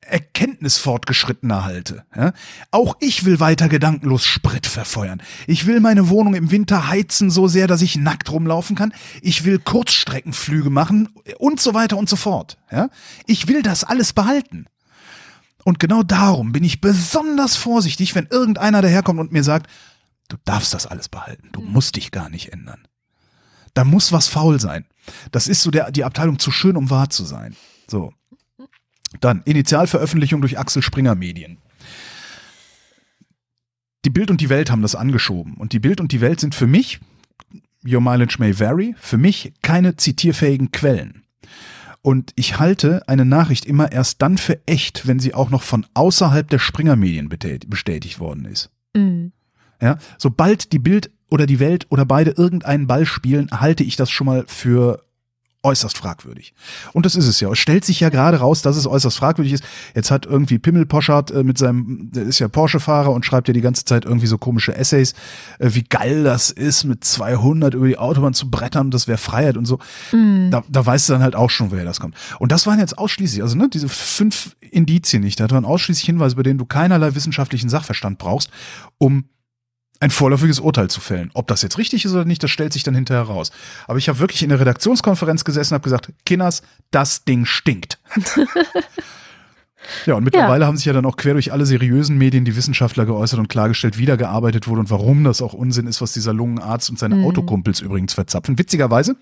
Speaker 2: Erkenntnis fortgeschrittener halte. Ja? Auch ich will weiter gedankenlos Sprit verfeuern. Ich will meine Wohnung im Winter heizen so sehr, dass ich nackt rumlaufen kann. Ich will Kurzstreckenflüge machen und so weiter und so fort. Ja? Ich will das alles behalten. Und genau darum bin ich besonders vorsichtig, wenn irgendeiner daherkommt und mir sagt, du darfst das alles behalten, du musst dich gar nicht ändern. Da muss was faul sein. Das ist so der, die Abteilung zu schön, um wahr zu sein. So. Dann Initialveröffentlichung durch Axel Springer Medien. Die Bild und die Welt haben das angeschoben. Und die Bild und die Welt sind für mich, your mileage may vary, für mich keine zitierfähigen Quellen. Und ich halte eine Nachricht immer erst dann für echt, wenn sie auch noch von außerhalb der Springer-Medien bestätigt worden ist. Mhm. Ja, sobald die Bild oder die Welt oder beide irgendeinen Ball spielen, halte ich das schon mal für äußerst fragwürdig. Und das ist es ja. Es stellt sich ja gerade raus, dass es äußerst fragwürdig ist. Jetzt hat irgendwie Pimmel Poschardt äh, mit seinem, der ist ja Porsche-Fahrer und schreibt ja die ganze Zeit irgendwie so komische Essays, äh, wie geil das ist, mit 200 über die Autobahn zu brettern, das wäre Freiheit und so. Mhm. Da, da weißt du dann halt auch schon, woher das kommt. Und das waren jetzt ausschließlich, also ne, diese fünf Indizien nicht, da waren ausschließlich Hinweise, bei denen du keinerlei wissenschaftlichen Sachverstand brauchst, um ein vorläufiges Urteil zu fällen. Ob das jetzt richtig ist oder nicht, das stellt sich dann hinterher raus. Aber ich habe wirklich in der Redaktionskonferenz gesessen und habe gesagt, Kinners, das Ding stinkt. ja, und mittlerweile ja. haben sich ja dann auch quer durch alle seriösen Medien die Wissenschaftler geäußert und klargestellt, wie da gearbeitet wurde und warum das auch Unsinn ist, was dieser Lungenarzt und seine mhm. Autokumpels übrigens verzapfen. Witzigerweise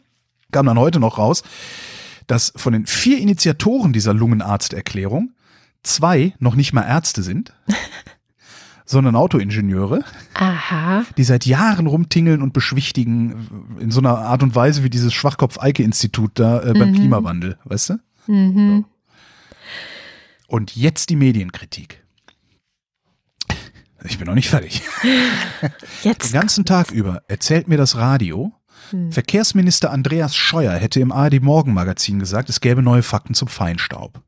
Speaker 2: kam dann heute noch raus, dass von den vier Initiatoren dieser Lungenarzterklärung zwei noch nicht mal Ärzte sind. sondern Autoingenieure,
Speaker 1: Aha.
Speaker 2: die seit Jahren rumtingeln und beschwichtigen in so einer Art und Weise wie dieses Schwachkopf-Eike-Institut da äh, beim
Speaker 1: Mhm.
Speaker 2: Klimawandel, weißt du?
Speaker 1: Mhm.
Speaker 2: Und jetzt die Medienkritik. Ich bin noch nicht fertig. Den
Speaker 1: Jetzt.
Speaker 2: ganzen Tag über erzählt mir das Radio,
Speaker 1: Hm.
Speaker 2: Verkehrsminister Andreas Scheuer hätte im ARD Morgenmagazin gesagt, es gäbe neue Fakten zum Feinstaub.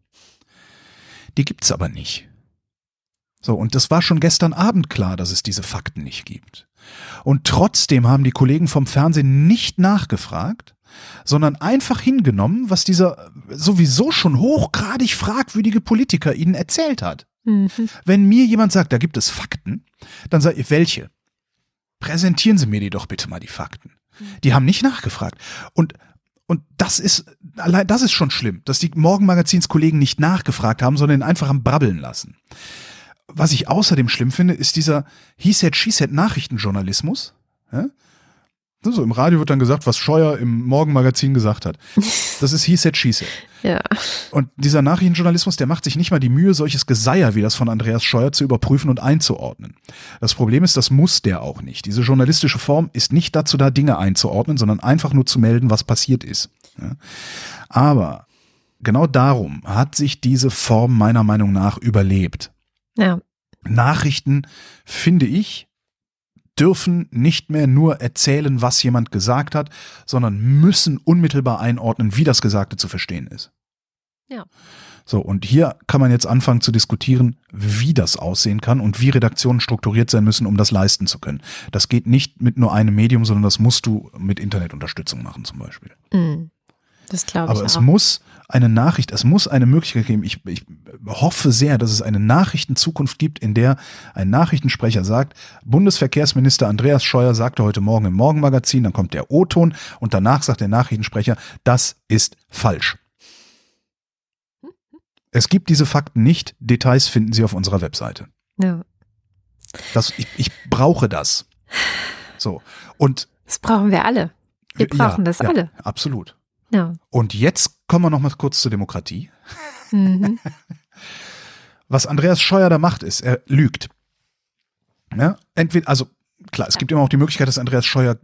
Speaker 2: Die gibt's aber nicht. So, und das war schon gestern Abend klar, dass es diese Fakten nicht gibt. Und trotzdem haben die Kollegen vom Fernsehen nicht nachgefragt, sondern einfach hingenommen, was dieser sowieso schon hochgradig fragwürdige Politiker ihnen erzählt hat.
Speaker 1: Mhm.
Speaker 2: Wenn mir jemand sagt, da gibt es Fakten, dann sage ich, welche? Präsentieren Sie mir die doch bitte mal die Fakten. Die haben nicht nachgefragt. Und, und das ist, allein das ist schon schlimm, dass die Morgenmagazins-Kollegen nicht nachgefragt haben, sondern ihn einfach am Brabbeln lassen. Was ich außerdem schlimm finde, ist dieser He said, she said Nachrichtenjournalismus. Ja? So, im Radio wird dann gesagt, was Scheuer im Morgenmagazin gesagt hat. Das ist He said, she said.
Speaker 1: Ja.
Speaker 2: Und dieser Nachrichtenjournalismus, der macht sich nicht mal die Mühe, solches Geseier wie das von Andreas Scheuer zu überprüfen und einzuordnen. Das Problem ist, das muss der auch nicht. Diese journalistische Form ist nicht dazu da, Dinge einzuordnen, sondern einfach nur zu melden, was passiert ist. Ja. Aber genau darum hat sich diese Form meiner Meinung nach überlebt.
Speaker 1: Ja.
Speaker 2: Nachrichten, finde ich, dürfen nicht mehr nur erzählen, was jemand gesagt hat, sondern müssen unmittelbar einordnen, wie das Gesagte zu verstehen ist.
Speaker 1: Ja.
Speaker 2: So, und hier kann man jetzt anfangen zu diskutieren, wie das aussehen kann und wie Redaktionen strukturiert sein müssen, um das leisten zu können. Das geht nicht mit nur einem Medium, sondern das musst du mit Internetunterstützung machen zum Beispiel.
Speaker 1: Mhm. Das glaube ich
Speaker 2: Aber es
Speaker 1: auch.
Speaker 2: muss eine Nachricht, es muss eine Möglichkeit geben. Ich, ich hoffe sehr, dass es eine Nachrichtenzukunft gibt, in der ein Nachrichtensprecher sagt, Bundesverkehrsminister Andreas Scheuer sagte heute Morgen im Morgenmagazin, dann kommt der O-Ton und danach sagt der Nachrichtensprecher, das ist falsch. Es gibt diese Fakten nicht. Details finden Sie auf unserer Webseite.
Speaker 1: Ja.
Speaker 2: Das, ich, ich brauche das. So. Und
Speaker 1: Das brauchen wir alle. Wir brauchen das
Speaker 2: ja,
Speaker 1: alle.
Speaker 2: Absolut.
Speaker 1: Ja.
Speaker 2: Und jetzt kommen wir noch mal kurz zur Demokratie.
Speaker 1: Mhm.
Speaker 2: Was Andreas Scheuer da macht, ist, er lügt. Ja, entweder, also klar, es gibt immer auch die Möglichkeit, dass Andreas Scheuer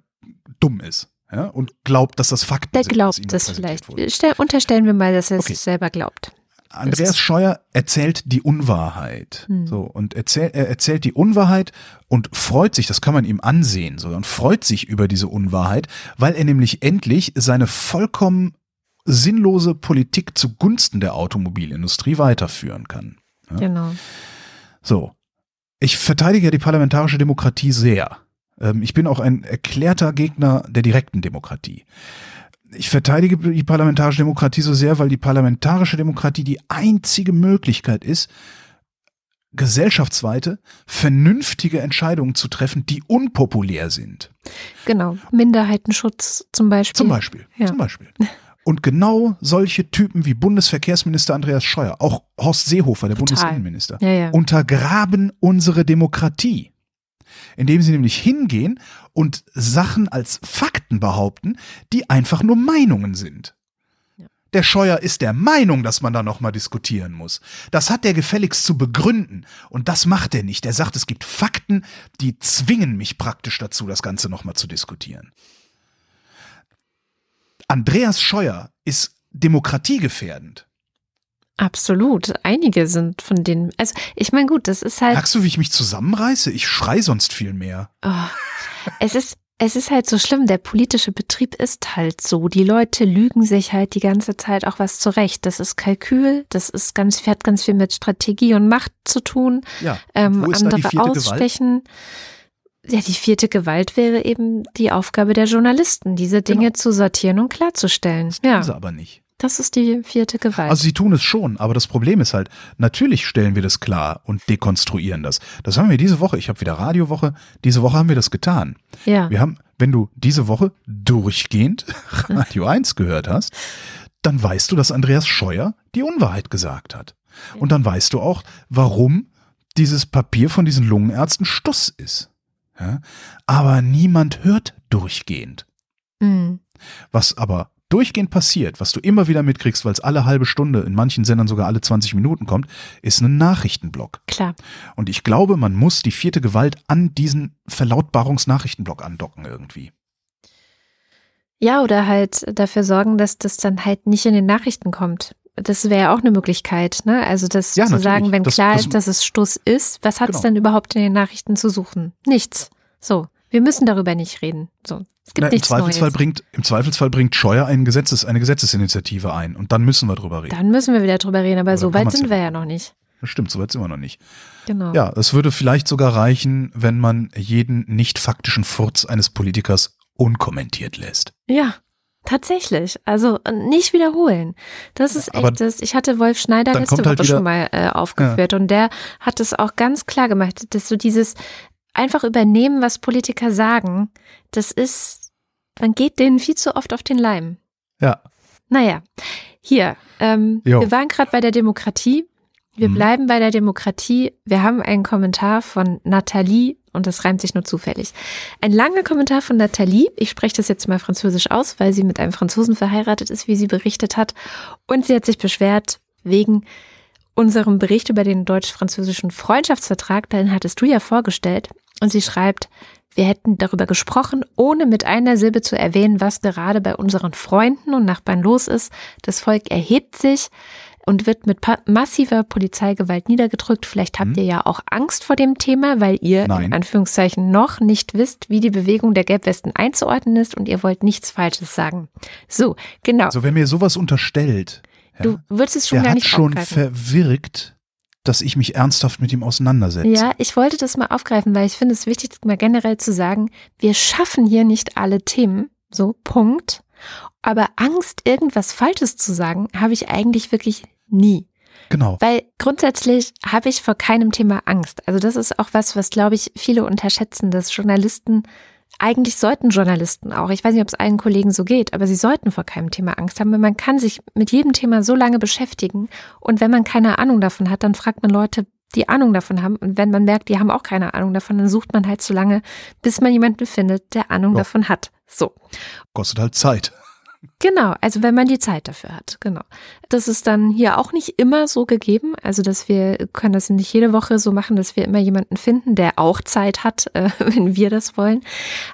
Speaker 2: dumm ist ja, und glaubt, dass das Fakten
Speaker 1: Der
Speaker 2: sind. was
Speaker 1: glaubt das vielleicht.
Speaker 2: wurde.
Speaker 1: Stell, unterstellen wir mal, dass er es
Speaker 2: Okay.
Speaker 1: selber glaubt.
Speaker 2: Andreas Scheuer erzählt die Unwahrheit.
Speaker 1: Hm.
Speaker 2: So, und erzähl, er erzählt die Unwahrheit und freut sich, das kann man ihm ansehen, so, und freut sich über diese Unwahrheit, weil er nämlich endlich seine vollkommen sinnlose Politik zugunsten der Automobilindustrie weiterführen kann. Ja?
Speaker 1: Genau.
Speaker 2: So. Ich verteidige ja die parlamentarische Demokratie sehr. Ähm, ich bin auch ein erklärter Gegner der direkten Demokratie. Ich verteidige die parlamentarische Demokratie so sehr, weil die parlamentarische Demokratie die einzige Möglichkeit ist, gesellschaftsweite, vernünftige Entscheidungen zu treffen, die unpopulär sind.
Speaker 1: Genau. Minderheitenschutz zum Beispiel.
Speaker 2: Zum Beispiel.
Speaker 1: Ja.
Speaker 2: Zum Beispiel. Und genau solche Typen wie Bundesverkehrsminister Andreas Scheuer, auch Horst Seehofer, der
Speaker 1: Total.
Speaker 2: Bundesinnenminister,
Speaker 1: Ja, ja.
Speaker 2: untergraben unsere Demokratie. Indem sie nämlich hingehen und Sachen als Fakten behaupten, die einfach nur Meinungen sind. Der Scheuer ist der Meinung, dass man da nochmal diskutieren muss. Das hat er gefälligst zu begründen. Und das macht er nicht. Er sagt, es gibt Fakten, die zwingen mich praktisch dazu, das Ganze nochmal zu diskutieren. Andreas Scheuer ist demokratiegefährdend.
Speaker 1: Absolut. Einige sind von denen. Also, ich meine, gut, das ist halt.
Speaker 2: Merkst du, wie ich mich zusammenreiße? Ich schrei sonst viel mehr.
Speaker 1: Oh, es ist. Es ist halt so schlimm, der politische Betrieb ist halt so. Die Leute lügen sich halt die ganze Zeit auch was zurecht. Das ist Kalkül, das ist ganz, hat ganz viel mit Strategie und Macht zu tun.
Speaker 2: Ja.
Speaker 1: Ähm, andere
Speaker 2: vierte Gewalt?
Speaker 1: ausstechen. Ja, die vierte Gewalt wäre eben die Aufgabe der Journalisten, diese Dinge
Speaker 2: Genau.
Speaker 1: zu sortieren und klarzustellen.
Speaker 2: Das tun
Speaker 1: Ja,
Speaker 2: sie aber nicht.
Speaker 1: Das ist die vierte Gewalt.
Speaker 2: Also sie tun es schon, aber das Problem ist halt, natürlich stellen wir das klar und dekonstruieren das. Das haben wir diese Woche, ich habe wieder Radiowoche, diese Woche haben wir das getan.
Speaker 1: ja,
Speaker 2: Wir haben, wenn du diese Woche durchgehend Radio 1 gehört hast, dann weißt du, dass Andreas Scheuer die Unwahrheit gesagt hat. Und dann weißt du auch, warum dieses Papier von diesen Lungenärzten Stuss ist. Ja? Aber niemand hört durchgehend.
Speaker 1: Mhm.
Speaker 2: Was aber durchgehend passiert, was du immer wieder mitkriegst, weil es alle halbe Stunde, in manchen Sendern sogar alle 20 Minuten kommt, ist ein Nachrichtenblock.
Speaker 1: Klar.
Speaker 2: Und ich glaube, man muss die vierte Gewalt an diesen Verlautbarungsnachrichtenblock andocken irgendwie.
Speaker 1: Ja, oder halt dafür sorgen, dass das dann halt nicht in den Nachrichten kommt. Das wäre ja auch eine Möglichkeit, ne? Also das
Speaker 2: Ja,
Speaker 1: zu
Speaker 2: natürlich.
Speaker 1: sagen, wenn
Speaker 2: Das-
Speaker 1: klar
Speaker 2: das-
Speaker 1: ist, dass es Stuss ist, was hat es
Speaker 2: Genau.
Speaker 1: denn überhaupt in den Nachrichten zu suchen? Nichts. So, wir müssen darüber nicht reden. So, es gibt
Speaker 2: Na, im,
Speaker 1: nichts
Speaker 2: Zweifelsfall
Speaker 1: Neues.
Speaker 2: bringt, Im Zweifelsfall bringt Scheuer ein Gesetzes, eine Gesetzesinitiative ein und dann müssen wir drüber reden.
Speaker 1: Dann müssen wir wieder drüber reden, aber
Speaker 2: Oder
Speaker 1: so weit sind
Speaker 2: ja
Speaker 1: wir ja noch nicht.
Speaker 2: Das stimmt, soweit sind wir noch nicht.
Speaker 1: Genau.
Speaker 2: Ja, es würde vielleicht sogar reichen, wenn man jeden nicht faktischen Furz eines Politikers unkommentiert lässt.
Speaker 1: Ja, tatsächlich. Also äh, nicht wiederholen. Das ist
Speaker 2: Aber
Speaker 1: echt das. Ich hatte Wolf Schneider letzte
Speaker 2: halt
Speaker 1: Woche
Speaker 2: wieder-
Speaker 1: schon mal äh, aufgeführt und der hat es auch ganz klar gemacht, dass so dieses einfach übernehmen, was Politiker sagen, das ist, man geht denen viel zu oft auf den Leim.
Speaker 2: Ja,
Speaker 1: Naja, hier, ähm, wir waren gerade bei der Demokratie. Wir
Speaker 2: Mhm.
Speaker 1: bleiben bei der Demokratie. Wir haben einen Kommentar von Nathalie und das reimt sich nur zufällig. Ein langer Kommentar von Nathalie. Ich spreche das jetzt mal französisch aus, weil sie mit einem Franzosen verheiratet ist, wie sie berichtet hat. Und sie hat sich beschwert wegen unserem Bericht über den deutsch-französischen Freundschaftsvertrag. Den hattest du ja vorgestellt. Und sie schreibt, wir hätten darüber gesprochen, ohne mit einer Silbe zu erwähnen, was gerade bei unseren Freunden und Nachbarn los ist. Das Volk erhebt sich und wird mit massiver Polizeigewalt niedergedrückt. Vielleicht habt
Speaker 2: Hm.
Speaker 1: ihr ja auch Angst vor dem Thema, weil ihr
Speaker 2: Nein.
Speaker 1: in Anführungszeichen noch nicht wisst, wie die Bewegung der Gelbwesten einzuordnen ist und ihr wollt nichts Falsches sagen. So, genau.
Speaker 2: also wer mir sowas unterstellt, ja,
Speaker 1: du würdest es schon
Speaker 2: der
Speaker 1: gar
Speaker 2: hat
Speaker 1: nicht
Speaker 2: schon
Speaker 1: aufgreifen.
Speaker 2: verwirkt, dass ich mich ernsthaft mit ihm auseinandersetze.
Speaker 1: Ja, ich wollte das mal aufgreifen, weil ich finde es wichtig, mal generell zu sagen, wir schaffen hier nicht alle Themen, so Punkt. Aber Angst, irgendwas Falsches zu sagen, habe ich eigentlich wirklich nie.
Speaker 2: Genau.
Speaker 1: Weil grundsätzlich habe ich vor keinem Thema Angst. Also das ist auch was, was glaube ich viele unterschätzen, dass Journalisten, eigentlich sollten Journalisten auch, ich weiß nicht, ob es allen Kollegen so geht, aber sie sollten vor keinem Thema Angst haben, weil man kann sich mit jedem Thema so lange beschäftigen und wenn man keine Ahnung davon hat, dann fragt man Leute, die Ahnung davon haben und wenn man merkt, die haben auch keine Ahnung davon, dann sucht man halt so lange, bis man jemanden findet, der Ahnung
Speaker 2: Ja.
Speaker 1: davon hat. So.
Speaker 2: Kostet halt Zeit.
Speaker 1: Genau, also wenn man die Zeit dafür hat, genau. Das ist dann hier auch nicht immer so gegeben, also dass wir können das nicht jede Woche so machen, dass wir immer jemanden finden, der auch Zeit hat, äh, wenn wir das wollen.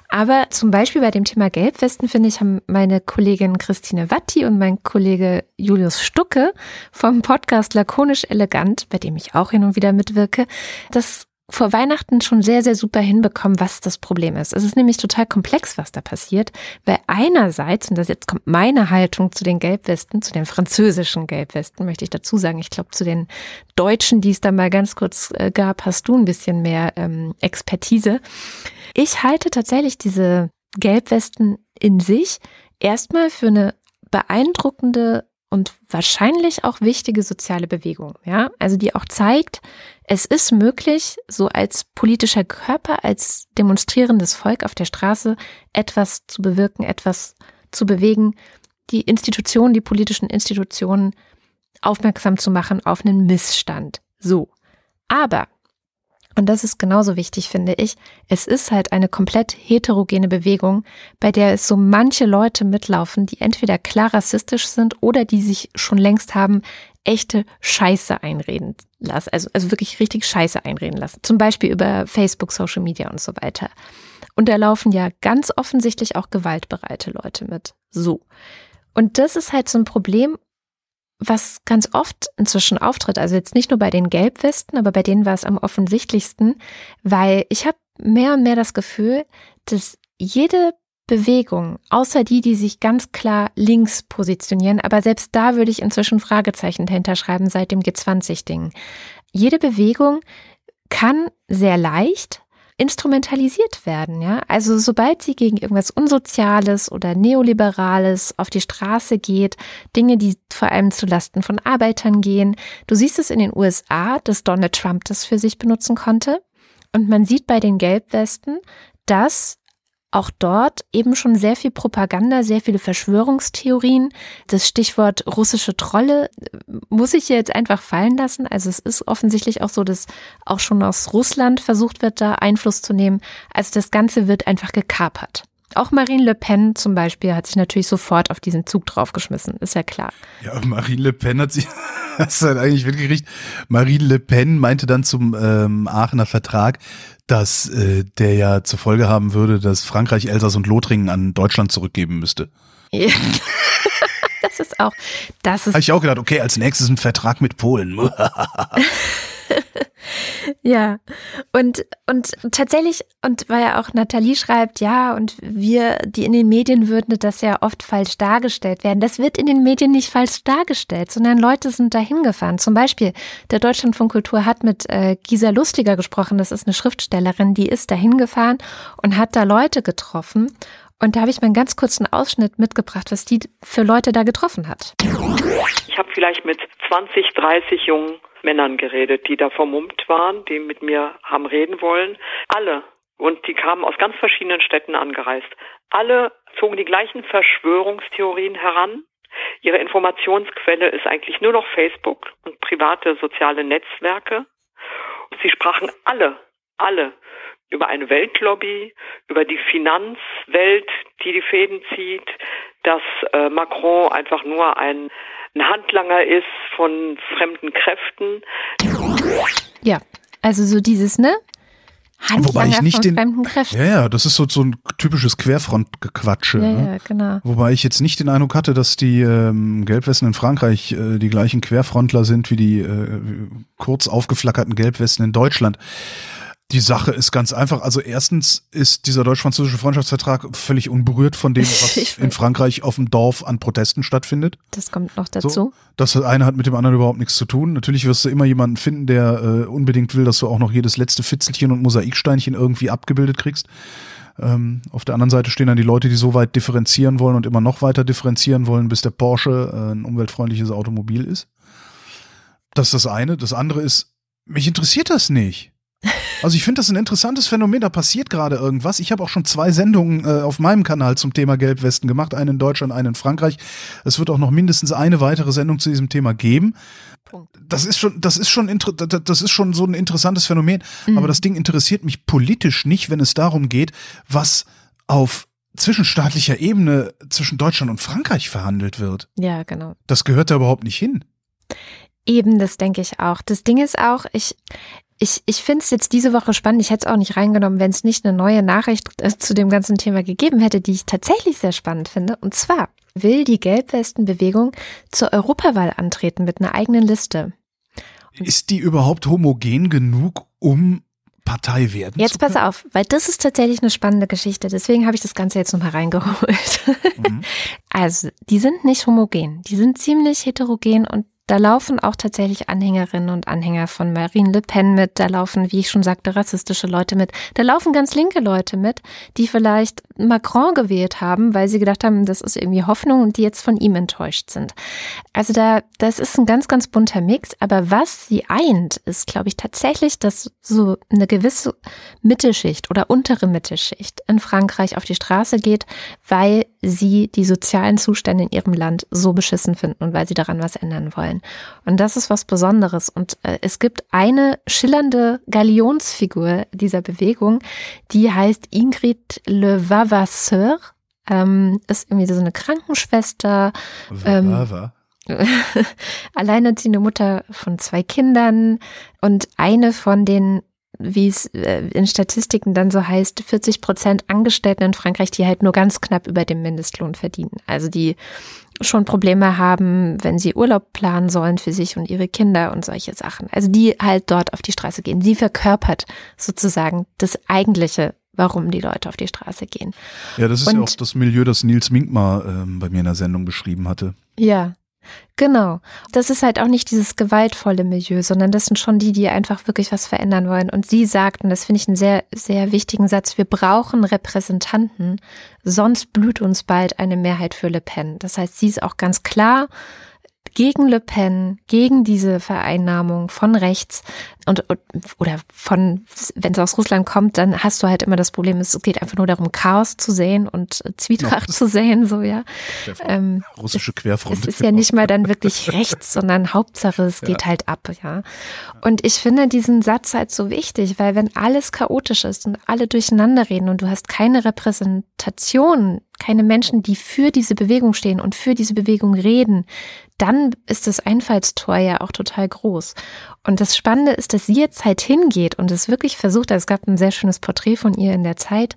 Speaker 1: Aber zum Beispiel bei dem Thema Gelbwesten, finde ich, haben meine Kollegin Christine Watti und mein Kollege Julius Stucke vom Podcast Lakonisch Elegant, bei dem ich auch hin und wieder mitwirke, das vor Weihnachten schon sehr, sehr super hinbekommen, was das Problem ist. Es ist nämlich total komplex, was da passiert, weil einerseits, und das jetzt kommt meine Haltung zu den Gelbwesten, zu den französischen Gelbwesten, möchte ich dazu sagen, ich glaube, zu den Deutschen, die es da mal ganz kurz äh, gab, hast du ein bisschen mehr ähm, Expertise. Ich halte tatsächlich diese Gelbwesten in sich erstmal für eine beeindruckende und wahrscheinlich auch wichtige soziale Bewegung, ja, also die auch zeigt, es ist möglich, so als politischer Körper, als demonstrierendes Volk auf der Straße etwas zu bewirken, etwas zu bewegen, die Institutionen, die politischen Institutionen aufmerksam zu machen auf einen Missstand. So. Aber, und das ist genauso wichtig, finde ich, es ist halt eine komplett heterogene Bewegung, bei der es so manche Leute mitlaufen, die entweder klar rassistisch sind oder die sich schon längst haben echte Scheiße einreden lassen. Also, also wirklich richtig Scheiße einreden lassen. Zum Beispiel über Facebook, Social Media und so weiter. Und da laufen ja ganz offensichtlich auch gewaltbereite Leute mit. So. Und das ist halt so ein Problem, was ganz oft inzwischen auftritt. Also jetzt nicht nur bei den Gelbwesten, aber bei denen war es am offensichtlichsten, weil ich habe mehr und mehr das Gefühl, dass jede Bewegung, außer die, die sich ganz klar links positionieren, aber selbst da würde ich inzwischen Fragezeichen dahinter schreiben seit dem G20-Ding. Jede Bewegung kann sehr leicht instrumentalisiert werden, ja. Also sobald sie gegen irgendwas Unsoziales oder Neoliberales auf die Straße geht, Dinge, die vor allem zu Lasten von Arbeitern gehen. Du siehst es in den USA, dass Donald Trump das für sich benutzen konnte. Und man sieht bei den Gelbwesten, dass auch dort eben schon sehr viel Propaganda, sehr viele Verschwörungstheorien. Das Stichwort russische Trolle äh, muss ich hier jetzt einfach fallen lassen. Also es ist offensichtlich auch so, dass auch schon aus Russland versucht wird, da Einfluss zu nehmen. Also das Ganze wird einfach gekapert. Auch Marine Le Pen zum Beispiel hat sich natürlich sofort auf diesen Zug draufgeschmissen, ist ja klar.
Speaker 2: Ja, Marine Le Pen hat sich, hast du halt eigentlich mitgekriegt, Marine Le Pen meinte dann zum ähm, Aachener Vertrag, dass äh, der ja zur Folge haben würde, dass Frankreich, Elsass und Lothringen an Deutschland zurückgeben müsste.
Speaker 1: Ja. das ist auch, das ist.
Speaker 2: Habe ich auch gedacht, okay, als nächstes ein Vertrag mit Polen.
Speaker 1: ja, und, und tatsächlich, und weil ja auch Nathalie schreibt, ja, und wir, die in den Medien würden das ja oft falsch dargestellt werden. Das wird in den Medien nicht falsch dargestellt, sondern Leute sind da hingefahren. Zum Beispiel, der Deutschlandfunk Kultur hat mit äh, Gisa Lustiger gesprochen, das ist eine Schriftstellerin, die ist da hingefahren und hat da Leute getroffen. Und da habe ich mal einen ganz kurzen Ausschnitt mitgebracht, was die für Leute da getroffen hat.
Speaker 4: Ich habe vielleicht mit 20, 30 jungen Männern geredet, die da vermummt waren, die mit mir haben reden wollen. Alle. Und die kamen aus ganz verschiedenen Städten angereist. Alle zogen die gleichen Verschwörungstheorien heran. Ihre Informationsquelle ist eigentlich nur noch Facebook und private soziale Netzwerke. Sie sprachen alle, alle über eine Weltlobby, über die Finanzwelt, die die Fäden zieht, dass äh, Macron einfach nur ein ein Handlanger ist von fremden Kräften.
Speaker 1: Ja, also so dieses, ne?
Speaker 2: Handlanger Wobei ich nicht den, fremden Kräften. Ja, ja, das ist so, so ein typisches Querfrontgequatsche. Ja, ne? ja, genau. Wobei ich jetzt nicht den Eindruck hatte, dass die ähm, Gelbwesten in Frankreich äh, die gleichen Querfrontler sind wie die äh, kurz aufgeflackerten Gelbwesten in Deutschland. Die Sache ist ganz einfach. Also erstens ist dieser deutsch-französische Freundschaftsvertrag völlig unberührt von dem, was in Frankreich auf dem Dorf an Protesten stattfindet.
Speaker 1: Das kommt noch dazu. So,
Speaker 2: das eine hat mit dem anderen überhaupt nichts zu tun. Natürlich wirst du immer jemanden finden, der äh, unbedingt will, dass du auch noch jedes letzte Fitzelchen und Mosaiksteinchen irgendwie abgebildet kriegst. Ähm, auf der anderen Seite stehen dann die Leute, die so weit differenzieren wollen und immer noch weiter differenzieren wollen, bis der Porsche äh, ein umweltfreundliches Automobil ist. Das ist das eine. Das andere ist, mich interessiert das nicht. Also ich finde das ein interessantes Phänomen, da passiert gerade irgendwas. Ich habe auch schon zwei Sendungen äh, auf meinem Kanal zum Thema Gelbwesten gemacht, eine in Deutschland, eine in Frankreich. Es wird auch noch mindestens eine weitere Sendung zu diesem Thema geben. Das ist schon, das ist schon, das ist schon so ein interessantes Phänomen. Mhm. Aber das Ding interessiert mich politisch nicht, wenn es darum geht, was auf zwischenstaatlicher Ebene zwischen Deutschland und Frankreich verhandelt wird.
Speaker 1: Ja, genau.
Speaker 2: Das gehört da überhaupt nicht hin.
Speaker 1: Eben, das denke ich auch. Das Ding ist auch, ich, ich, ich finde es jetzt diese Woche spannend. Ich hätte es auch nicht reingenommen, wenn es nicht eine neue Nachricht äh, zu dem ganzen Thema gegeben hätte, die ich tatsächlich sehr spannend finde. Und zwar will die Gelbwestenbewegung zur Europawahl antreten mit einer eigenen Liste.
Speaker 2: Ist die überhaupt homogen genug, um Partei werden
Speaker 1: Jetzt pass auf, weil das ist tatsächlich eine spannende Geschichte. Deswegen habe ich das Ganze jetzt nochmal reingeholt. Mhm. Also, die sind nicht homogen. Die sind ziemlich heterogen und da laufen auch tatsächlich Anhängerinnen und Anhänger von Marine Le Pen mit. Da laufen, wie ich schon sagte, rassistische Leute mit. Da laufen ganz linke Leute mit, die vielleicht Macron gewählt haben, weil sie gedacht haben, das ist irgendwie Hoffnung und die jetzt von ihm enttäuscht sind. Also da, das ist ein ganz, ganz bunter Mix. Aber was sie eint, ist, glaube ich, tatsächlich, dass so eine gewisse Mittelschicht oder untere Mittelschicht in Frankreich auf die Straße geht, weil sie die sozialen Zustände in ihrem Land so beschissen finden und weil sie daran was ändern wollen. Und das ist was Besonderes. Und äh, es gibt eine schillernde Galionsfigur dieser Bewegung, die heißt Ingrid Le Vavasseur. Ähm, ist irgendwie so eine Krankenschwester. Ähm, alleinerziehende Mutter von zwei Kindern und eine von den wie es äh, in Statistiken dann so heißt, 40 Prozent Angestellten in Frankreich, die halt nur ganz knapp über dem Mindestlohn verdienen. Also die schon Probleme haben, wenn sie Urlaub planen sollen für sich und ihre Kinder und solche Sachen. Also die halt dort auf die Straße gehen. Sie verkörpert sozusagen das eigentliche warum die Leute auf die Straße gehen.
Speaker 2: Ja, das ist und, ja auch das Milieu, das Nils Minkmar ähm, bei mir in der Sendung beschrieben hatte.
Speaker 1: Ja, Genau. Das ist halt auch nicht dieses gewaltvolle Milieu, sondern das sind schon die, die einfach wirklich was verändern wollen. Und sie sagten, das finde ich einen sehr, sehr wichtigen Satz, wir brauchen Repräsentanten, sonst blüht uns bald eine Mehrheit für Le Pen. Das heißt, sie ist auch ganz klar gegen Le Pen, gegen diese Vereinnahmung von rechts und, oder von, wenn es aus Russland kommt, dann hast du halt immer das Problem, es geht einfach nur darum, Chaos zu sehen und Zwietracht no. zu sehen, so ja.
Speaker 2: Ähm, Russische Querfront.
Speaker 1: Es ist ja nicht mal dann wirklich rechts, sondern Hauptsache, es geht ja. halt ab, ja. Und ich finde diesen Satz halt so wichtig, weil wenn alles chaotisch ist und alle durcheinander reden und du hast keine Repräsentation, keine Menschen, die für diese Bewegung stehen und für diese Bewegung reden, dann ist das Einfallstor ja auch total groß. Und das Spannende ist, dass sie jetzt halt hingeht und es wirklich versucht, es gab ein sehr schönes Porträt von ihr in der Zeit,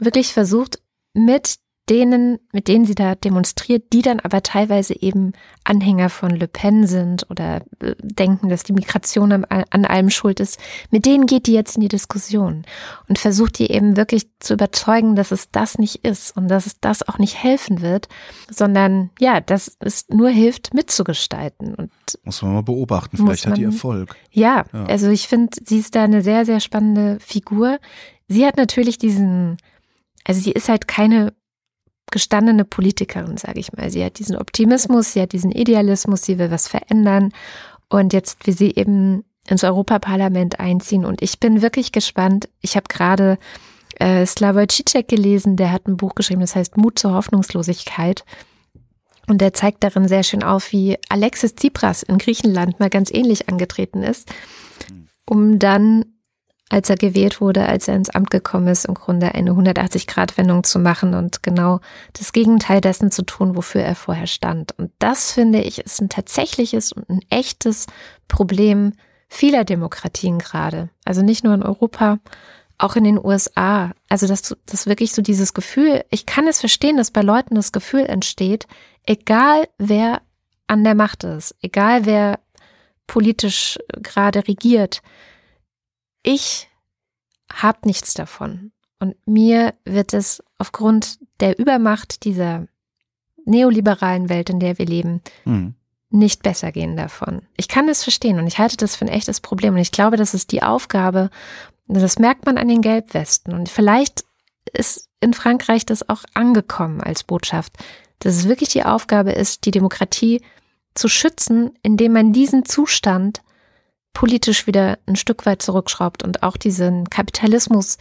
Speaker 1: wirklich versucht, mit denen, mit denen sie da demonstriert, die dann aber teilweise eben Anhänger von Le Pen sind oder äh, denken, dass die Migration an, an allem schuld ist, mit denen geht die jetzt in die Diskussion und versucht die eben wirklich zu überzeugen, dass es das nicht ist und dass es das auch nicht helfen wird, sondern ja, dass es nur hilft, mitzugestalten. Und
Speaker 2: muss man mal beobachten, vielleicht man, hat die Erfolg.
Speaker 1: Ja, ja. also ich finde, sie ist da eine sehr, sehr spannende Figur. Sie hat natürlich diesen, also sie ist halt keine gestandene Politikerin, sage ich mal. Sie hat diesen Optimismus, sie hat diesen Idealismus, sie will was verändern. Und jetzt will sie eben ins Europaparlament einziehen. Und ich bin wirklich gespannt. Ich habe gerade äh, Slavoj Žižek gelesen, der hat ein Buch geschrieben, das heißt Mut zur Hoffnungslosigkeit. Und der zeigt darin sehr schön auf, wie Alexis Tsipras in Griechenland mal ganz ähnlich angetreten ist, um dann als er gewählt wurde, als er ins Amt gekommen ist, im Grunde eine 180-Grad-Wendung zu machen und genau das Gegenteil dessen zu tun, wofür er vorher stand. Und das, finde ich, ist ein tatsächliches und ein echtes Problem vieler Demokratien gerade. Also nicht nur in Europa, auch in den USA. Also dass, dass wirklich so dieses Gefühl, ich kann es verstehen, dass bei Leuten das Gefühl entsteht, egal wer an der Macht ist, egal wer politisch gerade regiert, ich habe nichts davon. Und mir wird es aufgrund der Übermacht dieser neoliberalen Welt, in der wir leben, mhm. nicht besser gehen davon. Ich kann es verstehen und ich halte das für ein echtes Problem. Und ich glaube, das ist die Aufgabe, das merkt man an den Gelbwesten. Und vielleicht ist in Frankreich das auch angekommen als Botschaft, dass es wirklich die Aufgabe ist, die Demokratie zu schützen, indem man diesen Zustand politisch wieder ein Stück weit zurückschraubt und auch diesen Kapitalismus,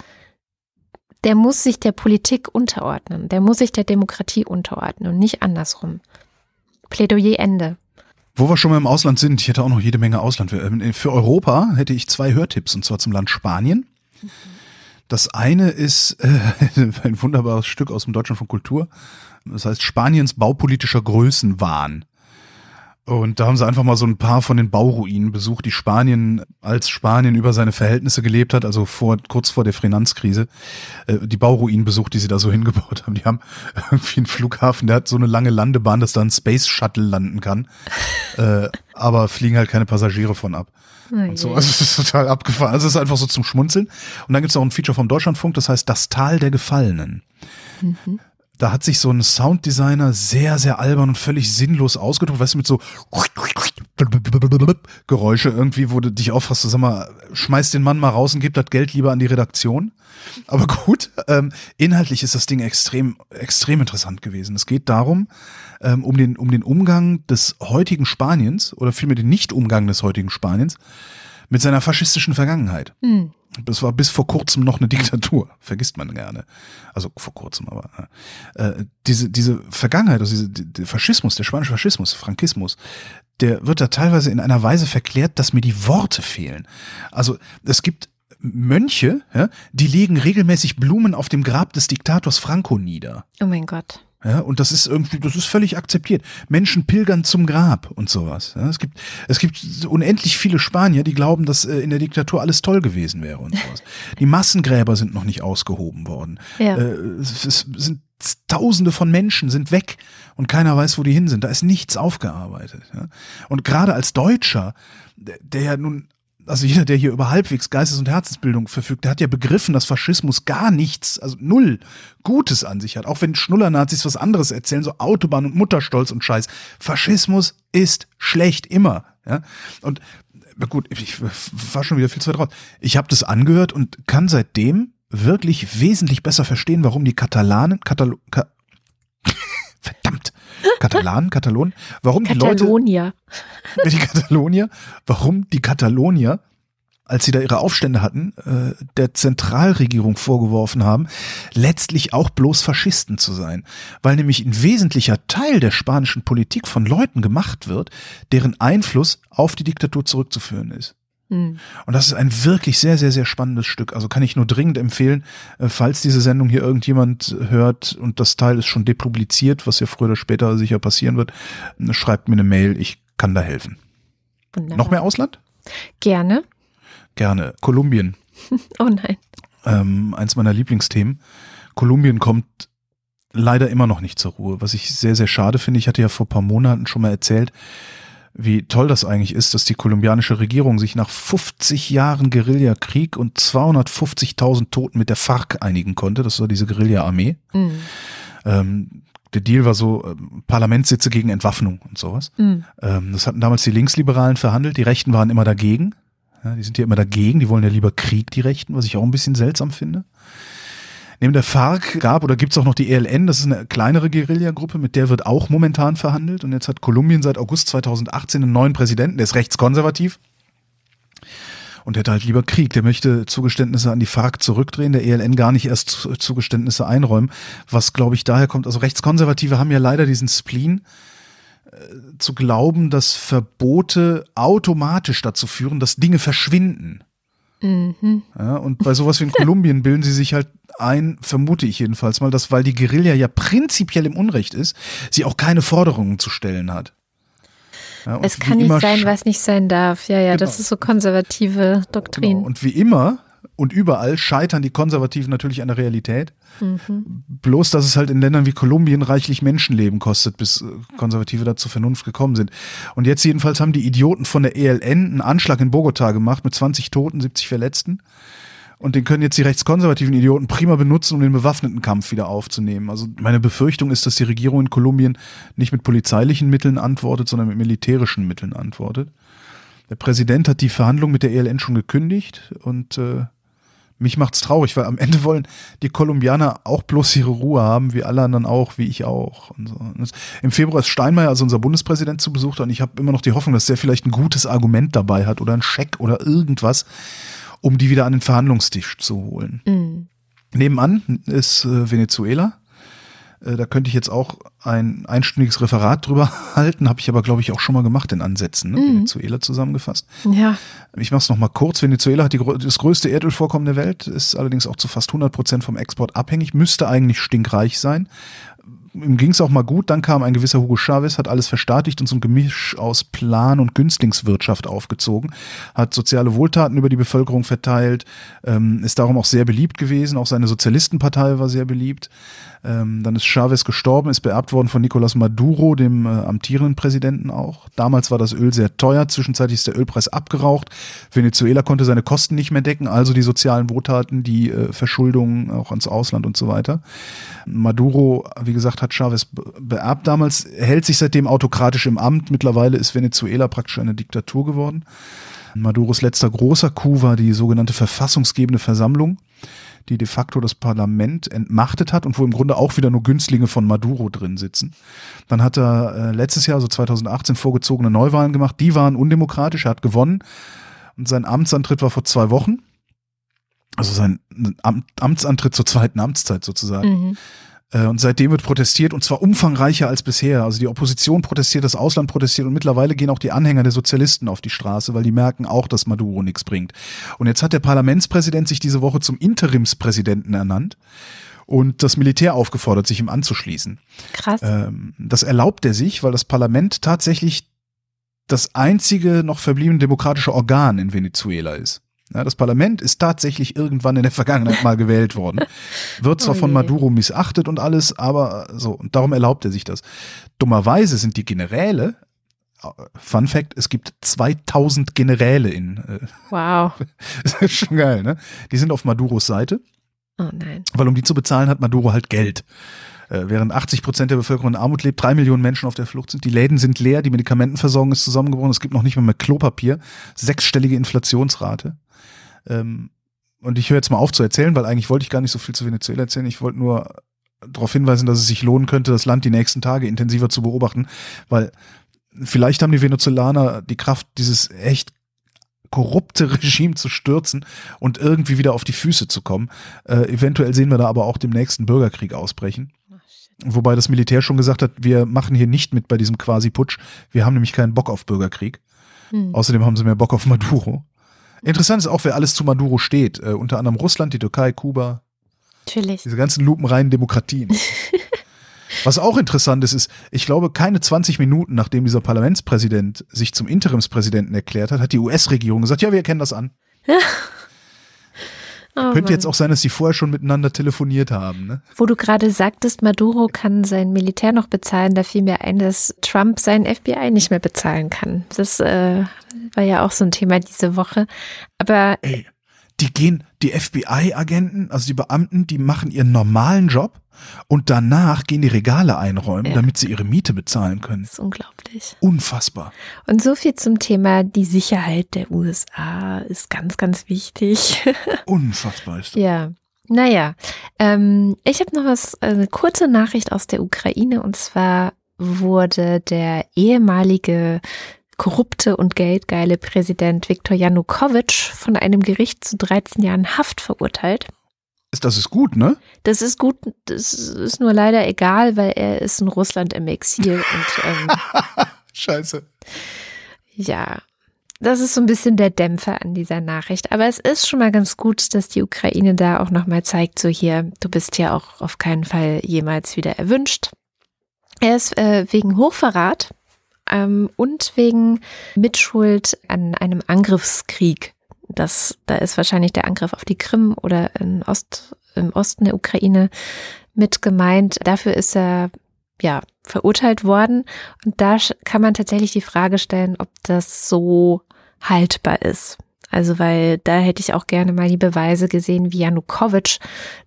Speaker 1: der muss sich der Politik unterordnen, der muss sich der Demokratie unterordnen und nicht andersrum. Plädoyer Ende.
Speaker 2: Wo wir schon mal im Ausland sind, ich hätte auch noch jede Menge Ausland. Ähm, für Europa hätte ich zwei Hörtipps und zwar zum Land Spanien. Das eine ist äh, ein wunderbares Stück aus dem Deutschland von Kultur. Das heißt Spaniens baupolitischer Größenwahn. Und da haben sie einfach mal so ein paar von den Bauruinen besucht, die Spanien, als Spanien über seine Verhältnisse gelebt hat, also vor, kurz vor der Finanzkrise, äh, die Bauruinen besucht, die sie da so hingebaut haben. Die haben irgendwie einen Flughafen, der hat so eine lange Landebahn, dass da ein Space Shuttle landen kann. äh, aber fliegen halt keine Passagiere von ab. Oh und so. Also es ist total abgefahren. Also es ist einfach so zum Schmunzeln. Und dann gibt es auch ein Feature vom Deutschlandfunk, das heißt Das Tal der Gefallenen. Mhm da hat sich so ein Sounddesigner sehr, sehr albern und völlig sinnlos ausgedrückt, weißt du, mit so Geräusche irgendwie, wo du dich auffasst, sag mal, schmeiß den Mann mal raus und gib das Geld lieber an die Redaktion. Aber gut, ähm, inhaltlich ist das Ding extrem, extrem interessant gewesen. Es geht darum, ähm, um, den, um den Umgang des heutigen Spaniens oder vielmehr den Nicht-Umgang des heutigen Spaniens mit seiner faschistischen Vergangenheit. Mhm. Das war bis vor kurzem noch eine Diktatur, vergisst man gerne. Also vor kurzem, aber äh, diese diese Vergangenheit, also diese, der Faschismus, der spanische Faschismus, Frankismus, der wird da teilweise in einer Weise verklärt, dass mir die Worte fehlen. Also es gibt Mönche, ja, die legen regelmäßig Blumen auf dem Grab des Diktators Franco nieder.
Speaker 1: Oh mein Gott.
Speaker 2: Ja, und das ist irgendwie, das ist völlig akzeptiert. Menschen pilgern zum Grab und sowas. Ja, es gibt, es gibt unendlich viele Spanier, die glauben, dass äh, in der Diktatur alles toll gewesen wäre und sowas. Die Massengräber sind noch nicht ausgehoben worden. Ja. Äh, es, es sind Tausende von Menschen sind weg und keiner weiß, wo die hin sind. Da ist nichts aufgearbeitet. Ja? Und gerade als Deutscher, der ja nun also jeder, der hier über halbwegs Geistes- und Herzensbildung verfügt, der hat ja begriffen, dass Faschismus gar nichts, also null Gutes an sich hat. Auch wenn Schnuller-Nazis was anderes erzählen, so Autobahn und Mutterstolz und Scheiß. Faschismus ist schlecht immer. Ja? Und gut, ich war schon wieder viel zu weit raus. Ich habe das angehört und kann seitdem wirklich wesentlich besser verstehen, warum die Katalanen, Katal Ka Katalanen, Katalonen, warum die
Speaker 1: Katalonier.
Speaker 2: Leute, die Katalonier, warum die Katalonier, als sie da ihre Aufstände hatten, äh, der Zentralregierung vorgeworfen haben, letztlich auch bloß Faschisten zu sein, weil nämlich ein wesentlicher Teil der spanischen Politik von Leuten gemacht wird, deren Einfluss auf die Diktatur zurückzuführen ist.
Speaker 1: Hm.
Speaker 2: Und das ist ein wirklich sehr, sehr, sehr spannendes Stück. Also kann ich nur dringend empfehlen, äh, falls diese Sendung hier irgendjemand hört und das Teil ist schon depubliziert, was ja früher oder später sicher passieren wird, äh, schreibt mir eine Mail, ich kann da helfen.
Speaker 1: Wunderbar.
Speaker 2: Noch mehr Ausland?
Speaker 1: Gerne.
Speaker 2: Gerne. Kolumbien.
Speaker 1: Oh nein.
Speaker 2: Ähm, eins meiner Lieblingsthemen. Kolumbien kommt leider immer noch nicht zur Ruhe, was ich sehr, sehr schade finde. Ich hatte ja vor paar Monaten schon mal erzählt, wie toll das eigentlich ist, dass die kolumbianische Regierung sich nach 50 Jahren Guerillakrieg und 250.000 Toten mit der FARC einigen konnte. Das war diese Guerilla-Armee.
Speaker 1: Mhm.
Speaker 2: Ähm, der Deal war so ähm, Parlamentssitze gegen Entwaffnung und sowas.
Speaker 1: Mhm.
Speaker 2: Ähm, das hatten damals die Linksliberalen verhandelt. Die Rechten waren immer dagegen. Ja, die sind ja immer dagegen. Die wollen ja lieber Krieg, die Rechten, was ich auch ein bisschen seltsam finde. Neben der FARC gab oder gibt es auch noch die ELN, das ist eine kleinere Guerillagruppe, mit der wird auch momentan verhandelt. Und jetzt hat Kolumbien seit August 2018 einen neuen Präsidenten, der ist rechtskonservativ. Und der hat halt lieber Krieg. Der möchte Zugeständnisse an die FARC zurückdrehen, der ELN gar nicht erst Zu- Zugeständnisse einräumen. Was, glaube ich, daher kommt. Also Rechtskonservative haben ja leider diesen Spleen, äh, zu glauben, dass Verbote automatisch dazu führen, dass Dinge verschwinden.
Speaker 1: Mhm.
Speaker 2: Ja, und bei sowas wie in Kolumbien bilden sie sich halt ein, vermute ich jedenfalls mal, dass weil die Guerilla ja prinzipiell im Unrecht ist, sie auch keine Forderungen zu stellen hat. Ja,
Speaker 1: Es kann nicht sein, was nicht sein darf. Ja, ja, das
Speaker 2: Genau.
Speaker 1: ist so konservative Doktrin.
Speaker 2: Genau. Und wie immer und überall scheitern die Konservativen natürlich an der Realität.
Speaker 1: Mhm.
Speaker 2: Bloß, dass es halt in Ländern wie Kolumbien reichlich Menschenleben kostet, bis äh, Konservative da zur Vernunft gekommen sind. Und jetzt jedenfalls haben die Idioten von der ELN einen Anschlag in Bogota gemacht mit 20 Toten, 70 Verletzten. Und den können jetzt die rechtskonservativen Idioten prima benutzen, um den bewaffneten Kampf wieder aufzunehmen. Also meine Befürchtung ist, dass die Regierung in Kolumbien nicht mit polizeilichen Mitteln antwortet, sondern mit militärischen Mitteln antwortet. Der Präsident hat die Verhandlung mit der ELN schon gekündigt und äh, mich macht's traurig, weil am Ende wollen die Kolumbianer auch bloß ihre Ruhe haben, wie alle anderen auch, wie ich auch. Und so. Und Im Februar ist Steinmeier, also unser Bundespräsident, zu Besuch und ich habe immer noch die Hoffnung, dass der vielleicht ein gutes Argument dabei hat oder ein Scheck oder irgendwas, um die wieder an den Verhandlungstisch zu holen.
Speaker 1: Mhm.
Speaker 2: Nebenan ist äh, Venezuela. Äh, da könnte ich jetzt auch ein einstündiges Referat drüber halten, habe ich aber, glaube ich, auch schon mal gemacht in Ansätzen, ne? Venezuela zusammengefasst.
Speaker 1: Ja,
Speaker 2: Ich mache es nochmal kurz. Venezuela hat die, das größte Erdölvorkommen der Welt, ist allerdings auch zu fast 100 Prozent vom Export abhängig, müsste eigentlich stinkreich sein. Ihm ging es auch mal gut, dann kam ein gewisser Hugo Chavez, hat alles verstaatlicht und so ein Gemisch aus Plan- und Günstlingswirtschaft aufgezogen, hat soziale Wohltaten über die Bevölkerung verteilt, ähm, ist darum auch sehr beliebt gewesen, auch seine Sozialistenpartei war sehr beliebt. Ähm, dann ist Chavez gestorben, ist beerbt worden von Nicolás Maduro, dem äh, amtierenden Präsidenten auch. Damals war das Öl sehr teuer, zwischenzeitlich ist der Ölpreis abgeraucht. Venezuela konnte seine Kosten nicht mehr decken, also die sozialen Wohltaten, die äh, Verschuldung auch ans Ausland und so weiter. Maduro, wie gesagt, hat Chavez be- beerbt damals, hält sich seitdem autokratisch im Amt. Mittlerweile ist Venezuela praktisch eine Diktatur geworden. Maduros letzter großer Coup war die sogenannte verfassungsgebende Versammlung, die de facto das Parlament entmachtet hat und wo im Grunde auch wieder nur Günstlinge von Maduro drin sitzen. Dann hat er äh, letztes Jahr, also 2018, vorgezogene Neuwahlen gemacht. Die waren undemokratisch. Er hat gewonnen und sein Amtsantritt war vor zwei Wochen. Also sein Amt, Amtsantritt zur zweiten Amtszeit sozusagen.
Speaker 1: mhm.
Speaker 2: Äh, Und seitdem wird protestiert und zwar umfangreicher als bisher. Also die Opposition protestiert, das Ausland protestiert und mittlerweile gehen auch die Anhänger der Sozialisten auf die Straße, weil die merken auch, dass Maduro nichts bringt. Und jetzt hat der Parlamentspräsident sich diese Woche zum Interimspräsidenten ernannt und das Militär aufgefordert, sich ihm anzuschließen.
Speaker 1: krass.
Speaker 2: Ähm, das erlaubt er sich, weil das Parlament tatsächlich das einzige noch verbliebene demokratische Organ in Venezuela ist. Ja, das Parlament ist tatsächlich irgendwann in der Vergangenheit mal gewählt worden. Wird zwar
Speaker 1: Oh
Speaker 2: von. Maduro missachtet und alles, aber so, und darum erlaubt er sich das. Dummerweise sind die Generäle, äh, Fun Fact, es gibt 2000 Generäle in, äh,
Speaker 1: Wow.
Speaker 2: das ist schon geil, ne? Die sind auf Maduros Seite.
Speaker 1: Oh nein.
Speaker 2: Weil um die zu bezahlen, hat Maduro halt Geld. Äh, während 80 Prozent der Bevölkerung in Armut lebt, drei Millionen Menschen auf der Flucht sind. Die Läden sind leer, die Medikamentenversorgung ist zusammengebrochen, es gibt noch nicht mal mehr Klopapier. Sechsstellige Inflationsrate. Ähm, und ich höre jetzt mal auf zu erzählen, weil eigentlich wollte ich gar nicht so viel zu Venezuela erzählen. Ich wollte nur darauf hinweisen, dass es sich lohnen könnte, das Land die nächsten Tage intensiver zu beobachten, weil vielleicht haben die Venezolaner die Kraft, dieses echt korrupte Regime zu stürzen und irgendwie wieder auf die Füße zu kommen. Äh, eventuell sehen wir da aber auch dem nächsten Bürgerkrieg ausbrechen. Wobei das Militär schon gesagt hat, wir machen hier nicht mit bei diesem Quasi-Putsch. Wir haben nämlich keinen Bock auf Bürgerkrieg. Hm. Außerdem haben sie mehr Bock auf Maduro. Interessant ist auch, wer alles zu Maduro steht. Äh, unter anderem Russland, die Türkei, Kuba.
Speaker 1: Natürlich.
Speaker 2: Diese ganzen lupenreinen Demokratien. Was auch interessant ist, ist, ich glaube, keine 20 Minuten, nachdem dieser Parlamentspräsident sich zum Interimspräsidenten erklärt hat, hat die US-Regierung gesagt, ja, wir erkennen das an. Oh, Könnte jetzt auch sein, dass sie vorher schon miteinander telefoniert haben. Ne?
Speaker 1: Wo du gerade sagtest, Maduro kann sein Militär noch bezahlen, da fiel mir ein, dass Trump sein FBI nicht mehr bezahlen kann. Das äh, war ja auch so ein Thema diese Woche. Aber
Speaker 2: Ey, die gehen, die FBI-Agenten, also die Beamten, die machen ihren normalen Job und danach gehen die Regale einräumen, ja. damit sie ihre Miete bezahlen können.
Speaker 1: Das ist unglaublich.
Speaker 2: Unfassbar.
Speaker 1: Und so viel zum Thema, die Sicherheit der USA ist ganz, ganz wichtig.
Speaker 2: Unfassbar ist
Speaker 1: das. Ja. Naja, ähm, ich habe noch was, eine kurze Nachricht aus der Ukraine und zwar wurde der ehemalige korrupte und geldgeile Präsident Viktor Janukowitsch von einem Gericht zu 13 Jahren Haft verurteilt.
Speaker 2: Das ist gut, ne?
Speaker 1: Das ist gut, das ist nur leider egal, weil er ist in Russland im Exil und ähm,
Speaker 2: Scheiße.
Speaker 1: Ja, das ist so ein bisschen der Dämpfer an dieser Nachricht. Aber es ist schon mal ganz gut, dass die Ukraine da auch nochmal zeigt, so hier, du bist ja auch auf keinen Fall jemals wieder erwünscht. Er ist äh, wegen Hochverrat ähm, und wegen Mitschuld an einem Angriffskrieg. Das, da ist wahrscheinlich der Angriff auf die Krim oder Ost, im Osten der Ukraine mit gemeint. Dafür ist er ja verurteilt worden. Und da kann man tatsächlich die Frage stellen, ob das so haltbar ist. Also, weil da hätte ich auch gerne mal die Beweise gesehen, wie Janukowitsch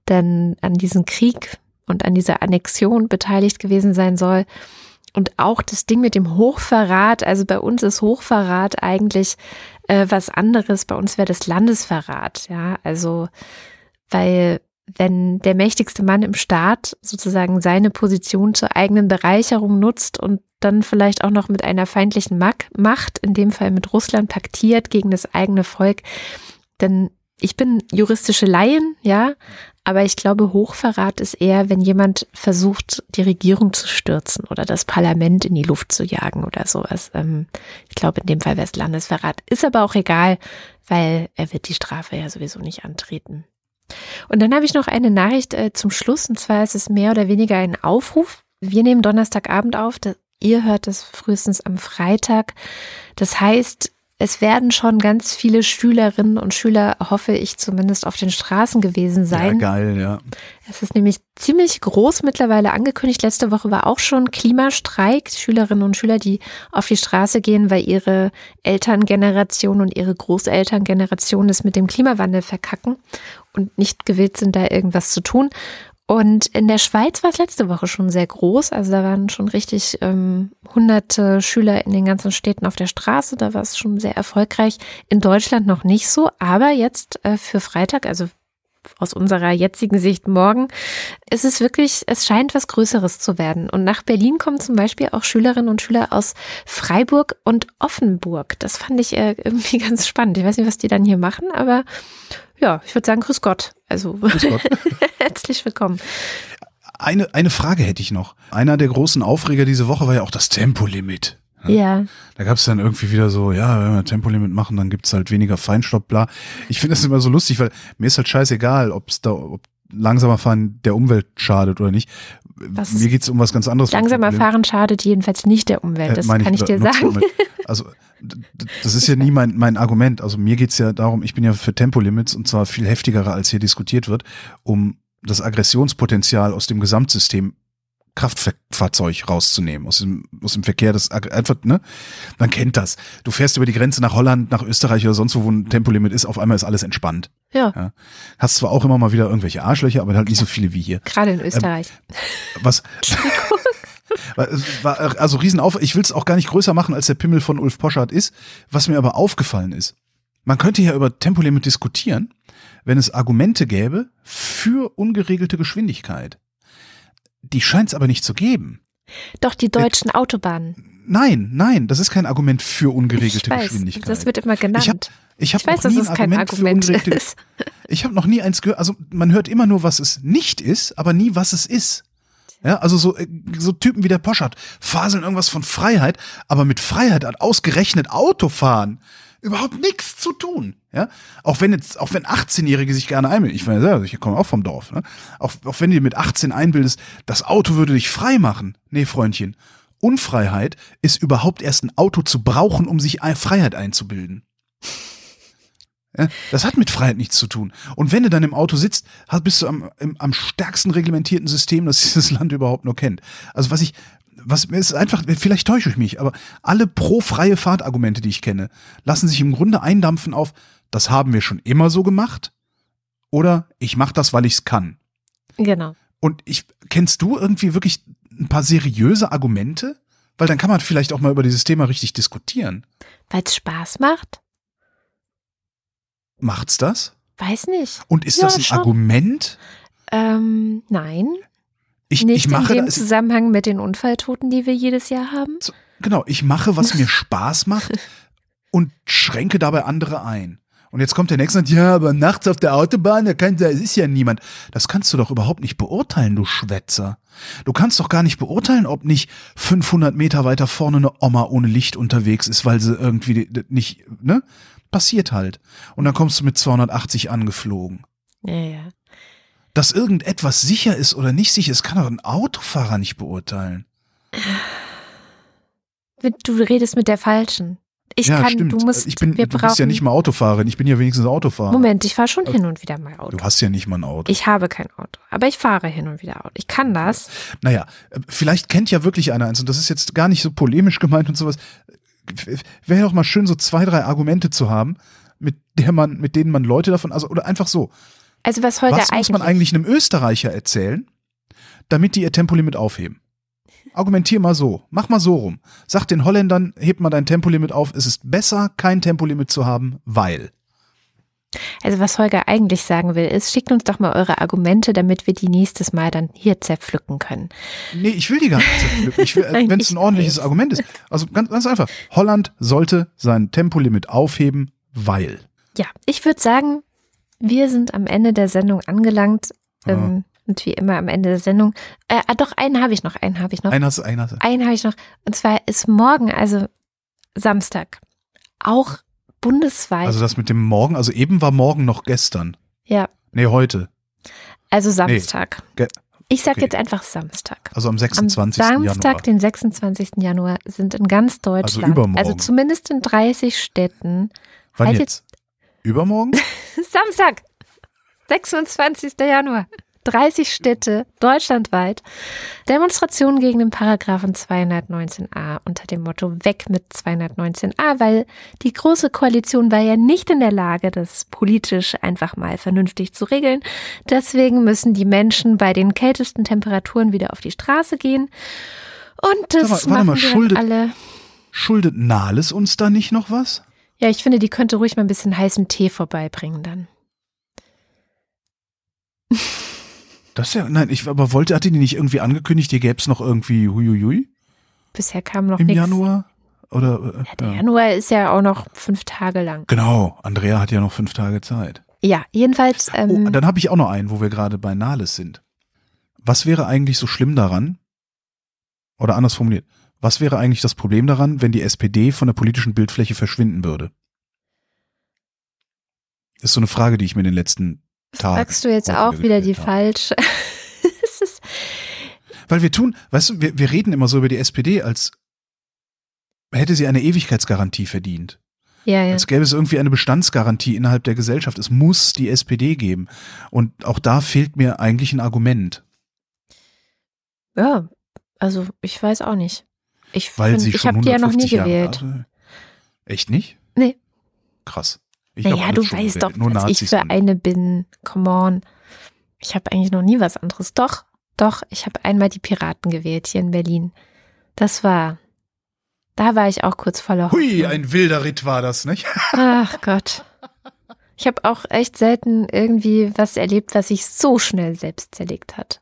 Speaker 1: denn an diesem Krieg und an dieser Annexion beteiligt gewesen sein soll. Und auch das Ding mit dem Hochverrat, also bei uns ist Hochverrat eigentlich äh, was anderes. Bei uns wäre das Landesverrat, ja. Also, weil wenn der mächtigste Mann im Staat sozusagen seine Position zur eigenen Bereicherung nutzt und dann vielleicht auch noch mit einer feindlichen Macht, in dem Fall mit Russland, paktiert gegen das eigene Volk, dann ich bin juristische Laien, ja, aber ich glaube, Hochverrat ist eher, wenn jemand versucht, die Regierung zu stürzen oder das Parlament in die Luft zu jagen oder sowas. Ähm, ich glaube, in dem Fall wäre es Landesverrat. Ist aber auch egal, weil er wird die Strafe ja sowieso nicht antreten. Und dann habe ich noch eine Nachricht äh, zum Schluss, und zwar ist es mehr oder weniger ein Aufruf. Wir nehmen Donnerstagabend auf, ihr hört das frühestens am Freitag. Das heißt, es werden schon ganz viele Schülerinnen und Schüler, hoffe ich zumindest, auf den Straßen gewesen sein.
Speaker 2: Ja, geil, ja.
Speaker 1: Es ist nämlich ziemlich groß mittlerweile angekündigt. Letzte Woche war auch schon Klimastreik. Schülerinnen und Schüler, die auf die Straße gehen, weil ihre Elterngeneration und ihre Großelterngeneration es mit dem Klimawandel verkacken und nicht gewillt sind, da irgendwas zu tun. Und in der Schweiz war es letzte Woche schon sehr groß. Also da waren schon richtig ähm, hunderte Schüler in den ganzen Städten auf der Straße. Da war es schon sehr erfolgreich. In Deutschland noch nicht so. Aber jetzt äh, für Freitag, also aus unserer jetzigen Sicht morgen, ist es wirklich, es scheint was Größeres zu werden. Und nach Berlin kommen zum Beispiel auch Schülerinnen und Schüler aus Freiburg und Offenburg. Das fand ich äh, irgendwie ganz spannend. Ich weiß nicht, was die dann hier machen, aber ja, ich würde sagen, grüß Gott. Also grüß Gott. herzlich willkommen.
Speaker 2: Eine, eine Frage hätte ich noch. Einer der großen Aufreger diese Woche war ja auch das Tempolimit.
Speaker 1: Ja.
Speaker 2: Da gab es dann irgendwie wieder so, ja, wenn wir Tempolimit machen, dann gibt's halt weniger Feinstaub, bla. Ich finde das immer so lustig, weil mir ist halt scheißegal, ob es da, ob langsamer fahren der Umwelt schadet oder nicht. Was mir geht's um was ganz anderes.
Speaker 1: Langsamer fahren schadet jedenfalls nicht der Umwelt, das äh, kann ich, ich dir sagen.
Speaker 2: Also das ist ja nie mein, mein Argument. Also mir geht's ja darum, ich bin ja für Tempolimits und zwar viel heftigerer, als hier diskutiert wird, um das Aggressionspotenzial aus dem Gesamtsystem Kraftfahrzeug rauszunehmen aus dem, aus dem Verkehr. Das einfach, ne? Man kennt das. Du fährst über die Grenze nach Holland, nach Österreich oder sonst wo, wo ein Tempolimit ist, auf einmal ist alles entspannt.
Speaker 1: Ja. ja.
Speaker 2: Hast zwar auch immer mal wieder irgendwelche Arschlöcher, aber halt nicht so viele wie hier.
Speaker 1: Gerade in Österreich.
Speaker 2: Ähm, was? war also Riesenauf. Ich will es auch gar nicht größer machen, als der Pimmel von Ulf Poschardt ist. Was mir aber aufgefallen ist, man könnte ja über Tempolimit diskutieren, wenn es Argumente gäbe für ungeregelte Geschwindigkeit. die scheint es aber nicht zu geben.
Speaker 1: Doch, die deutschen Autobahnen.
Speaker 2: Nein, nein, das ist kein Argument für ungeregelte
Speaker 1: ich weiß,
Speaker 2: Geschwindigkeit.
Speaker 1: Das wird immer genannt.
Speaker 2: Ich, hab, ich, hab
Speaker 1: ich weiß, dass es
Speaker 2: ein
Speaker 1: kein
Speaker 2: Argument,
Speaker 1: Argument ist.
Speaker 2: Ich habe noch nie eins gehört. Also man hört immer nur, was es nicht ist, aber nie, was es ist. Ja, also so, äh, so Typen wie der Poschert faseln irgendwas von Freiheit, aber mit Freiheit hat ausgerechnet Autofahren überhaupt nichts zu tun. Ja, auch wenn jetzt, auch wenn 18-Jährige sich gerne einbilden, ich ja, ich komme auch vom Dorf, ne? auch, auch wenn du dir mit 18 einbildest, das Auto würde dich frei machen. Nee, Freundchen. Unfreiheit ist überhaupt erst ein Auto zu brauchen, um sich Freiheit einzubilden. Das hat mit Freiheit nichts zu tun. Und wenn du dann im Auto sitzt, bist du am, im, am stärksten reglementierten System, das dieses Land überhaupt nur kennt. Also was ich, was ist einfach, vielleicht täusche ich mich, aber alle pro-freie Fahrtargumente, die ich kenne, lassen sich im Grunde eindampfen auf, das haben wir schon immer so gemacht oder ich mache das, weil ich es kann.
Speaker 1: Genau.
Speaker 2: Und ich, kennst du irgendwie wirklich ein paar seriöse Argumente? Weil dann kann man vielleicht auch mal über dieses Thema richtig diskutieren.
Speaker 1: Weil es Spaß macht?
Speaker 2: Macht's das?
Speaker 1: Weiß nicht.
Speaker 2: Und ist
Speaker 1: Ja,
Speaker 2: das ein
Speaker 1: schon.
Speaker 2: Argument?
Speaker 1: Ähm, nein.
Speaker 2: Ich,
Speaker 1: nicht
Speaker 2: ich mache
Speaker 1: in dem
Speaker 2: das,
Speaker 1: Zusammenhang mit den Unfalltoten, die wir jedes Jahr haben.
Speaker 2: genau, ich mache, was mir Spaß macht und schränke dabei andere ein. Und jetzt kommt der nächste und sagt, ja, aber nachts auf der Autobahn, da, kann, da ist ja niemand. Das kannst du doch überhaupt nicht beurteilen, du Schwätzer. Du kannst doch gar nicht beurteilen, ob nicht 500 Meter weiter vorne eine Oma ohne Licht unterwegs ist, weil sie irgendwie nicht, ne? Passiert halt. Und dann kommst du mit 280 angeflogen.
Speaker 1: Ja, ja.
Speaker 2: Dass irgendetwas sicher ist oder nicht sicher ist, kann doch ein Autofahrer nicht beurteilen.
Speaker 1: Du redest mit der Falschen. Ich
Speaker 2: ja,
Speaker 1: kann,
Speaker 2: stimmt.
Speaker 1: du musst,
Speaker 2: ich bin,
Speaker 1: wir
Speaker 2: du
Speaker 1: brauchen,
Speaker 2: bist ja nicht mal Autofahrerin. Ich bin ja wenigstens Autofahrer.
Speaker 1: Moment, ich fahre schon hin und wieder mal Auto.
Speaker 2: Du hast ja nicht mal ein Auto.
Speaker 1: Ich habe kein Auto, aber ich fahre hin und wieder Auto. Ich kann das.
Speaker 2: naja, äh, vielleicht kennt ja wirklich einer eins und das ist jetzt gar nicht so polemisch gemeint und sowas. Wäre doch mal schön, so zwei, drei Argumente zu haben, mit der man, mit denen man Leute davon, also oder einfach so.
Speaker 1: Also was Holger
Speaker 2: Was muss man eigentlich einem Österreicher erzählen, damit die ihr Tempolimit aufheben? Argumentier mal so, mach mal so rum. Sag den Holländern, heb mal dein Tempolimit auf. Es ist besser, kein Tempolimit zu haben, weil.
Speaker 1: Also was Holger eigentlich sagen will, ist, schickt uns doch mal eure Argumente, damit wir die nächstes Mal dann hier zerpflücken können.
Speaker 2: Nee, ich will die gar nicht zerpflücken. Wenn es ein ordentliches
Speaker 1: weiß.
Speaker 2: Argument ist. Also ganz, ganz einfach. Holland sollte sein Tempolimit aufheben, weil.
Speaker 1: Ja, ich würde sagen, wir sind am Ende der Sendung angelangt. Ähm, und wie immer am Ende der Sendung. Äh, ah, doch, einen habe ich noch, einen habe ich noch.
Speaker 2: Einer hast, einer hast.
Speaker 1: Einen habe ich noch. Und zwar ist morgen, also Samstag, auch bundesweit.
Speaker 2: Also das mit dem Morgen, also eben war morgen noch gestern.
Speaker 1: ja,
Speaker 2: Nee, heute.
Speaker 1: also Samstag.
Speaker 2: Ge-
Speaker 1: ich sag
Speaker 2: okay.
Speaker 1: jetzt einfach Samstag.
Speaker 2: Also am
Speaker 1: Am
Speaker 2: 26.
Speaker 1: Samstag,
Speaker 2: Januar.
Speaker 1: den 26. Januar, sind in ganz Deutschland,
Speaker 2: übermorgen.
Speaker 1: also zumindest in 30 Städten,
Speaker 2: Wann
Speaker 1: halt
Speaker 2: jetzt? Übermorgen?
Speaker 1: Samstag, 26. Januar. 30 Städte deutschlandweit Demonstrationen gegen den Paragraphen 219a unter dem Motto Weg mit 219a, weil die Große Koalition war ja nicht in der Lage, das politisch einfach mal vernünftig zu regeln. Deswegen müssen die Menschen bei den kältesten Temperaturen wieder auf die Straße gehen. Und das
Speaker 2: Sag mal,
Speaker 1: machen
Speaker 2: mal, schuldet-
Speaker 1: alle.
Speaker 2: Schuldet Nahles uns da nicht noch was?
Speaker 1: Ja, ich finde, die könnte ruhig mal ein bisschen heißen Tee vorbeibringen dann.
Speaker 2: Das ist ja, nein, ich aber wollte, hatte die nicht irgendwie angekündigt, hier gäbe es noch irgendwie Huiuiui
Speaker 1: Bisher kam noch
Speaker 2: im
Speaker 1: nichts.
Speaker 2: Januar? Oder, äh,
Speaker 1: Ja, der
Speaker 2: ja.
Speaker 1: Januar ist ja auch noch fünf Tage lang.
Speaker 2: Genau, Andrea hat ja noch fünf Tage Zeit.
Speaker 1: Ja, jedenfalls, ähm,
Speaker 2: Oh, dann habe ich auch noch einen, wo wir gerade bei Nahles sind. Was wäre eigentlich so schlimm daran? Oder anders formuliert, was wäre eigentlich das Problem daran, wenn die SPD von der politischen Bildfläche verschwinden würde? Ist so eine Frage, die ich mir in den letzten Tagen.
Speaker 1: fragst du jetzt auch wieder die
Speaker 2: gestellt habe.
Speaker 1: falsche.
Speaker 2: Weil wir tun, weißt du, wir, wir reden immer so über die SPD, als hätte sie eine Ewigkeitsgarantie verdient.
Speaker 1: ja, ja.
Speaker 2: Als gäbe es irgendwie eine Bestandsgarantie innerhalb der Gesellschaft. Es muss die SPD geben. Und auch da fehlt mir eigentlich ein Argument.
Speaker 1: Ja, also ich weiß auch nicht. Ich,
Speaker 2: Weil
Speaker 1: find,
Speaker 2: sie
Speaker 1: ich
Speaker 2: schon
Speaker 1: habe die ja noch nie
Speaker 2: 150 Jahre
Speaker 1: gewählt.
Speaker 2: Jahre- Echt nicht?
Speaker 1: Nee.
Speaker 2: Krass. Ich
Speaker 1: Naja, du weißt
Speaker 2: gewählt,
Speaker 1: doch,
Speaker 2: nur
Speaker 1: was ich
Speaker 2: Nazis
Speaker 1: für
Speaker 2: und-
Speaker 1: eine bin. Come on. Ich habe eigentlich noch nie was anderes. Doch, doch, ich habe einmal die Piraten gewählt hier in Berlin. Das war, da war ich auch kurz voller
Speaker 2: Hui,
Speaker 1: Hoffnung.
Speaker 2: ein wilder Ritt war das, nicht?
Speaker 1: Ach Gott. Ich habe auch echt selten irgendwie was erlebt, was sich so schnell selbst zerlegt hat.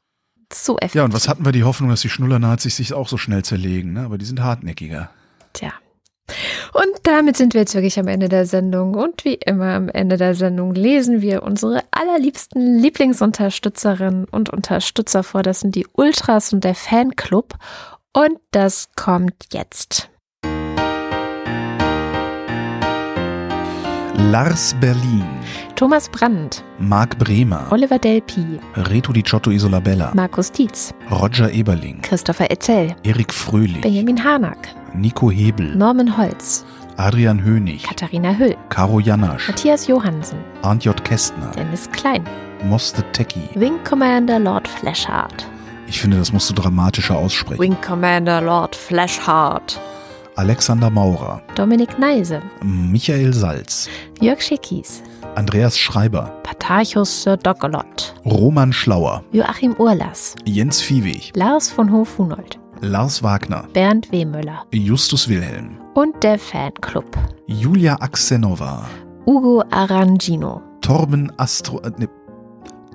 Speaker 1: so effektiv.
Speaker 2: Ja, und was hatten wir die Hoffnung, dass die Schnuller-Nazis sich auch so schnell zerlegen, ne? Aber die sind hartnäckiger.
Speaker 1: Tja. Und damit sind wir jetzt wirklich am Ende der Sendung. Und wie immer am Ende der Sendung lesen wir unsere allerliebsten Lieblingsunterstützerinnen und Unterstützer vor. Das sind die Ultras und der Fanclub. Und das kommt jetzt.
Speaker 2: Lars Berlin,
Speaker 1: Thomas Brandt,
Speaker 2: Marc Bremer,
Speaker 1: Oliver Delpi,
Speaker 2: Reto Di Giotto Isolabella,
Speaker 1: Markus Dietz,
Speaker 2: Roger Eberling,
Speaker 1: Christopher Etzel,
Speaker 2: Erik Fröhlich,
Speaker 1: Benjamin Harnack,
Speaker 2: Nico Hebel,
Speaker 1: Norman Holz,
Speaker 2: Adrian Hönig,
Speaker 1: Katharina Hüll,
Speaker 2: Caro Janasch,
Speaker 1: Matthias Johansen,
Speaker 2: Arndt J. Kästner,
Speaker 1: Dennis Klein,
Speaker 2: Moss the Techie.
Speaker 1: Wing Commander Lord Flashheart,
Speaker 2: Ich finde, das musst du dramatischer aussprechen.
Speaker 1: Wing Commander Lord Flashheart,
Speaker 2: Alexander Maurer,
Speaker 1: Dominik Neise,
Speaker 2: Michael Salz,
Speaker 1: Jörg Schickis,
Speaker 2: Andreas Schreiber,
Speaker 1: Patarchus Sir Doggolot,
Speaker 2: Roman Schlauer,
Speaker 1: Joachim Urlas,
Speaker 2: Jens Viehweg,
Speaker 1: Lars von Hof-Hunold,
Speaker 2: Lars Wagner,
Speaker 1: Bernd Wehmüller.
Speaker 2: Justus Wilhelm,
Speaker 1: und der Fanclub.
Speaker 2: Julia Axenova,
Speaker 1: Ugo Arangino,
Speaker 2: Torben Astro... Ne,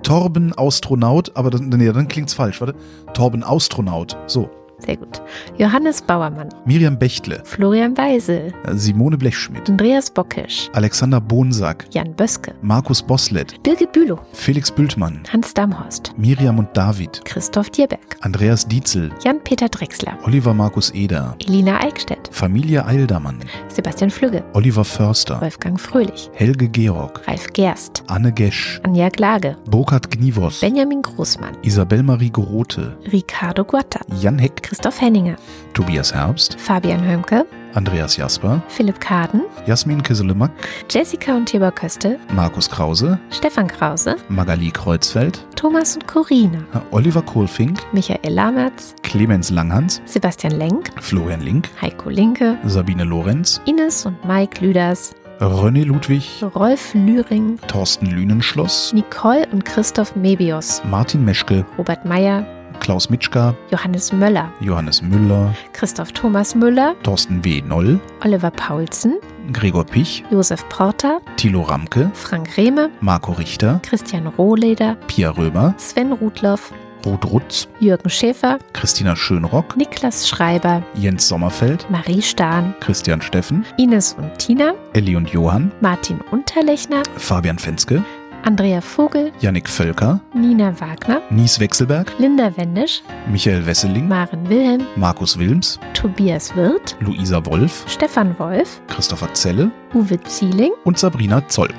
Speaker 2: Torben Astronaut, aber das, nee, dann klingt's falsch, warte. Torben Astronaut, so.
Speaker 1: Sehr gut. Johannes Bauermann,
Speaker 2: Miriam Bechtle,
Speaker 1: Florian Weisel,
Speaker 2: äh, Simone Blechschmidt,
Speaker 1: Andreas Bockisch,
Speaker 2: Alexander Bonsack,
Speaker 1: Jan Böske,
Speaker 2: Markus Boslett,
Speaker 1: Birgit Bülow,
Speaker 2: Felix Bültmann,
Speaker 1: Hans Damhorst,
Speaker 2: Miriam und David,
Speaker 1: Christoph Dierberg,
Speaker 2: Andreas Dietzel,
Speaker 1: Jan-Peter Drechsler,
Speaker 2: Oliver Markus Eder,
Speaker 1: Elina Eickstedt,
Speaker 2: Familie Eildermann,
Speaker 1: Sebastian Flügge,
Speaker 2: Oliver Förster,
Speaker 1: Wolfgang Fröhlich,
Speaker 2: Helge Georg,
Speaker 1: Ralf Gerst,
Speaker 2: Anne Gesch,
Speaker 1: Anja Glage,
Speaker 2: Burkhard Gnivos,
Speaker 1: Benjamin Großmann,
Speaker 2: Isabel Marie Grote,
Speaker 1: Ricardo Guatta,
Speaker 2: Jan Heck,
Speaker 1: Christoph Henninger,
Speaker 2: Tobias Herbst,
Speaker 1: Fabian Hömke,
Speaker 2: Andreas Jasper,
Speaker 1: Philipp Kaden,
Speaker 2: Jasmin Kisselemak,
Speaker 1: Jessica und Tibor Köste,
Speaker 2: Markus Krause,
Speaker 1: Stefan Krause,
Speaker 2: Magali Kreuzfeld,
Speaker 1: Thomas und Corina,
Speaker 2: Oliver Kohlfink,
Speaker 1: Michael Lamertz,
Speaker 2: Clemens Langhans,
Speaker 1: Sebastian Lenk,
Speaker 2: Florian Link,
Speaker 1: Heiko Linke,
Speaker 2: Sabine Lorenz,
Speaker 1: Ines und Mike Lüders,
Speaker 2: René Ludwig,
Speaker 1: Rolf Lühring,
Speaker 2: Thorsten Lünenschloss,
Speaker 1: Nicole und Christoph Mebius,
Speaker 2: Martin Meschke,
Speaker 1: Robert Meyer,
Speaker 2: Klaus Mitschka,
Speaker 1: Johannes Möller,
Speaker 2: Johannes Müller,
Speaker 1: Christoph Thomas Müller,
Speaker 2: Thorsten W. Noll,
Speaker 1: Oliver Paulsen,
Speaker 2: Gregor Pich,
Speaker 1: Josef Porter,
Speaker 2: Thilo Ramke,
Speaker 1: Frank Rehme,
Speaker 2: Marco Richter,
Speaker 1: Christian Rohleder,
Speaker 2: Pia Römer,
Speaker 1: Sven Rudloff,
Speaker 2: Ruth Rutz,
Speaker 1: Jürgen Schäfer,
Speaker 2: Christina Schönrock,
Speaker 1: Niklas Schreiber,
Speaker 2: Jens Sommerfeld,
Speaker 1: Marie Stahn,
Speaker 2: Christian Steffen,
Speaker 1: Ines und Tina,
Speaker 2: Elli und Johann,
Speaker 1: Martin Unterlechner,
Speaker 2: Fabian Fenske,
Speaker 1: Andrea Vogel,
Speaker 2: Yannick Völker,
Speaker 1: Nina Wagner,
Speaker 2: Nies Wechselberg,
Speaker 1: Linda Wendisch,
Speaker 2: Michael Wesseling,
Speaker 1: Maren Wilhelm,
Speaker 2: Markus Wilms,
Speaker 1: Tobias Wirth,
Speaker 2: Luisa Wolf,
Speaker 1: Stefan Wolf,
Speaker 2: Christopher Zelle
Speaker 1: Uwe Zieling,
Speaker 2: und Sabrina Zolk.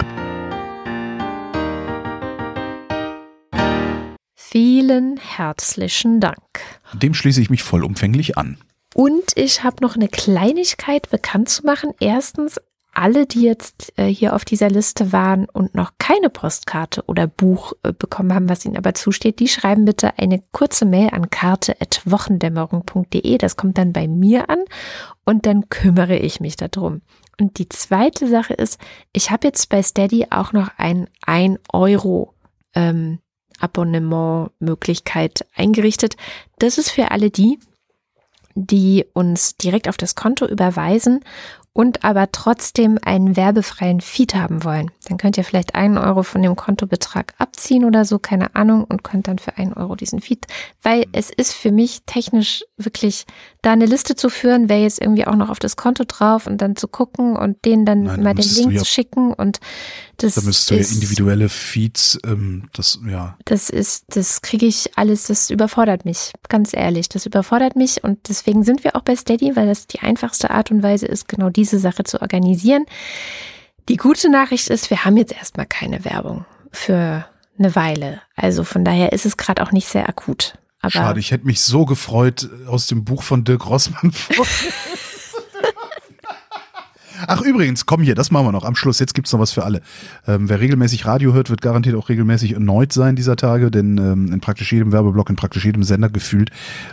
Speaker 1: vielen herzlichen Dank.
Speaker 2: Dem schließe ich mich vollumfänglich an.
Speaker 1: Und ich habe noch eine Kleinigkeit bekannt zu machen. Erstens, alle, die jetzt äh, hier auf dieser Liste waren und noch keine Postkarte oder Buch äh, bekommen haben, was ihnen aber zusteht, die schreiben bitte eine kurze Mail an karte.wochendämmerung.de. Das kommt dann bei mir an und dann kümmere ich mich darum. Und die zweite Sache ist, ich habe jetzt bei Steady auch noch ein 1 Euro ähm, Abonnement-Möglichkeit eingerichtet. Das ist für alle die, die uns direkt auf das Konto überweisen und aber trotzdem einen werbefreien Feed haben wollen. Dann könnt ihr vielleicht einen Euro von dem Kontobetrag abziehen oder so, keine Ahnung, und könnt dann für einen Euro diesen Feed, weil es ist für mich technisch wirklich, da eine Liste zu führen, wäre jetzt irgendwie auch noch auf das Konto drauf und dann zu gucken und denen dann
Speaker 2: Nein,
Speaker 1: mal den Link
Speaker 2: ja-
Speaker 1: zu schicken und das
Speaker 2: Da müsstest du ja individuelle Feeds, ähm, das, ja,
Speaker 1: das ist, das kriege ich alles, das überfordert mich, ganz ehrlich. Das überfordert mich und deswegen sind wir auch bei Steady, weil das die einfachste Art und Weise ist, genau diese Sache zu organisieren. Die gute Nachricht ist, wir haben jetzt erstmal keine Werbung für eine Weile. Also von daher ist es gerade auch nicht sehr akut. Aber
Speaker 2: schade. Ich hätte mich so gefreut, aus dem Buch von Dirk Rossmann. Ach, übrigens, komm hier, das machen wir noch am Schluss. Jetzt gibt's noch was für alle. Ähm, wer regelmäßig Radio hört, wird garantiert auch regelmäßig erneut sein dieser Tage, denn ähm, in praktisch jedem Werbeblock, in praktisch jedem Sender gefühlt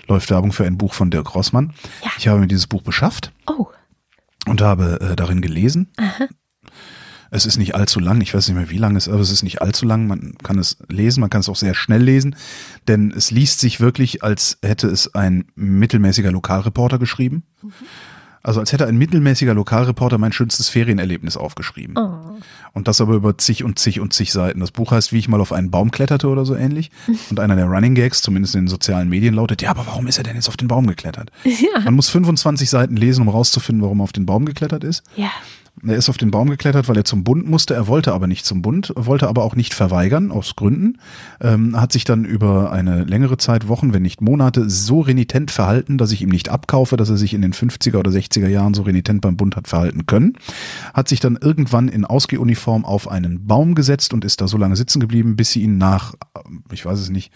Speaker 2: läuft Werbung für ein Buch von Dirk Rossmann.
Speaker 1: Ja.
Speaker 2: Ich habe mir dieses Buch beschafft
Speaker 1: oh,
Speaker 2: und habe äh, darin gelesen. Es ist nicht allzu lang, ich weiß nicht mehr wie lang es ist, aber es ist nicht allzu lang. Man kann es lesen, man kann es auch sehr schnell lesen, denn es liest sich wirklich, als hätte es ein mittelmäßiger Lokalreporter geschrieben. Also als hätte ein mittelmäßiger Lokalreporter mein schönstes Ferienerlebnis aufgeschrieben.
Speaker 1: Oh.
Speaker 2: Und das aber über zig und zig und zig Seiten. Das Buch heißt, wie ich mal auf einen Baum kletterte oder so ähnlich. Und einer der Running Gags, zumindest in den sozialen Medien, lautet, ja, aber warum ist er denn jetzt auf den Baum geklettert?
Speaker 1: Ja.
Speaker 2: Man muss 25 Seiten lesen, um rauszufinden, warum er auf den Baum geklettert ist.
Speaker 1: Ja.
Speaker 2: Er ist auf den Baum geklettert, weil er zum Bund musste. Er wollte aber nicht zum Bund, wollte aber auch nicht verweigern, aus Gründen. Ähm, hat sich dann über eine längere Zeit, Wochen, wenn nicht Monate, so renitent verhalten, dass ich ihm nicht abkaufe, dass er sich in den 50er oder 60er Jahren so renitent beim Bund hat verhalten können. Hat sich dann irgendwann in Ausgehuniform auf einen Baum gesetzt und ist da so lange sitzen geblieben, bis sie ihn nach, ich weiß es nicht,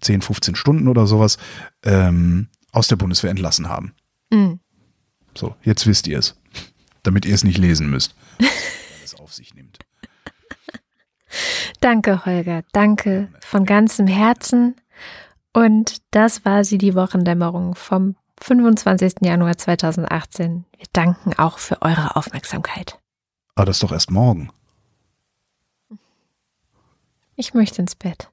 Speaker 2: 10, 15 Stunden oder sowas, ähm, aus der Bundeswehr entlassen haben.
Speaker 1: Mhm.
Speaker 2: So, jetzt wisst ihr es damit ihr es nicht lesen müsst. es auf sich nimmt.
Speaker 1: Danke, Holger. Danke von ganzem Herzen. Und das war sie, die Wochendämmerung vom 25. Januar 2018. Wir danken auch für eure Aufmerksamkeit.
Speaker 2: Ah, das ist doch erst morgen.
Speaker 1: Ich möchte ins Bett.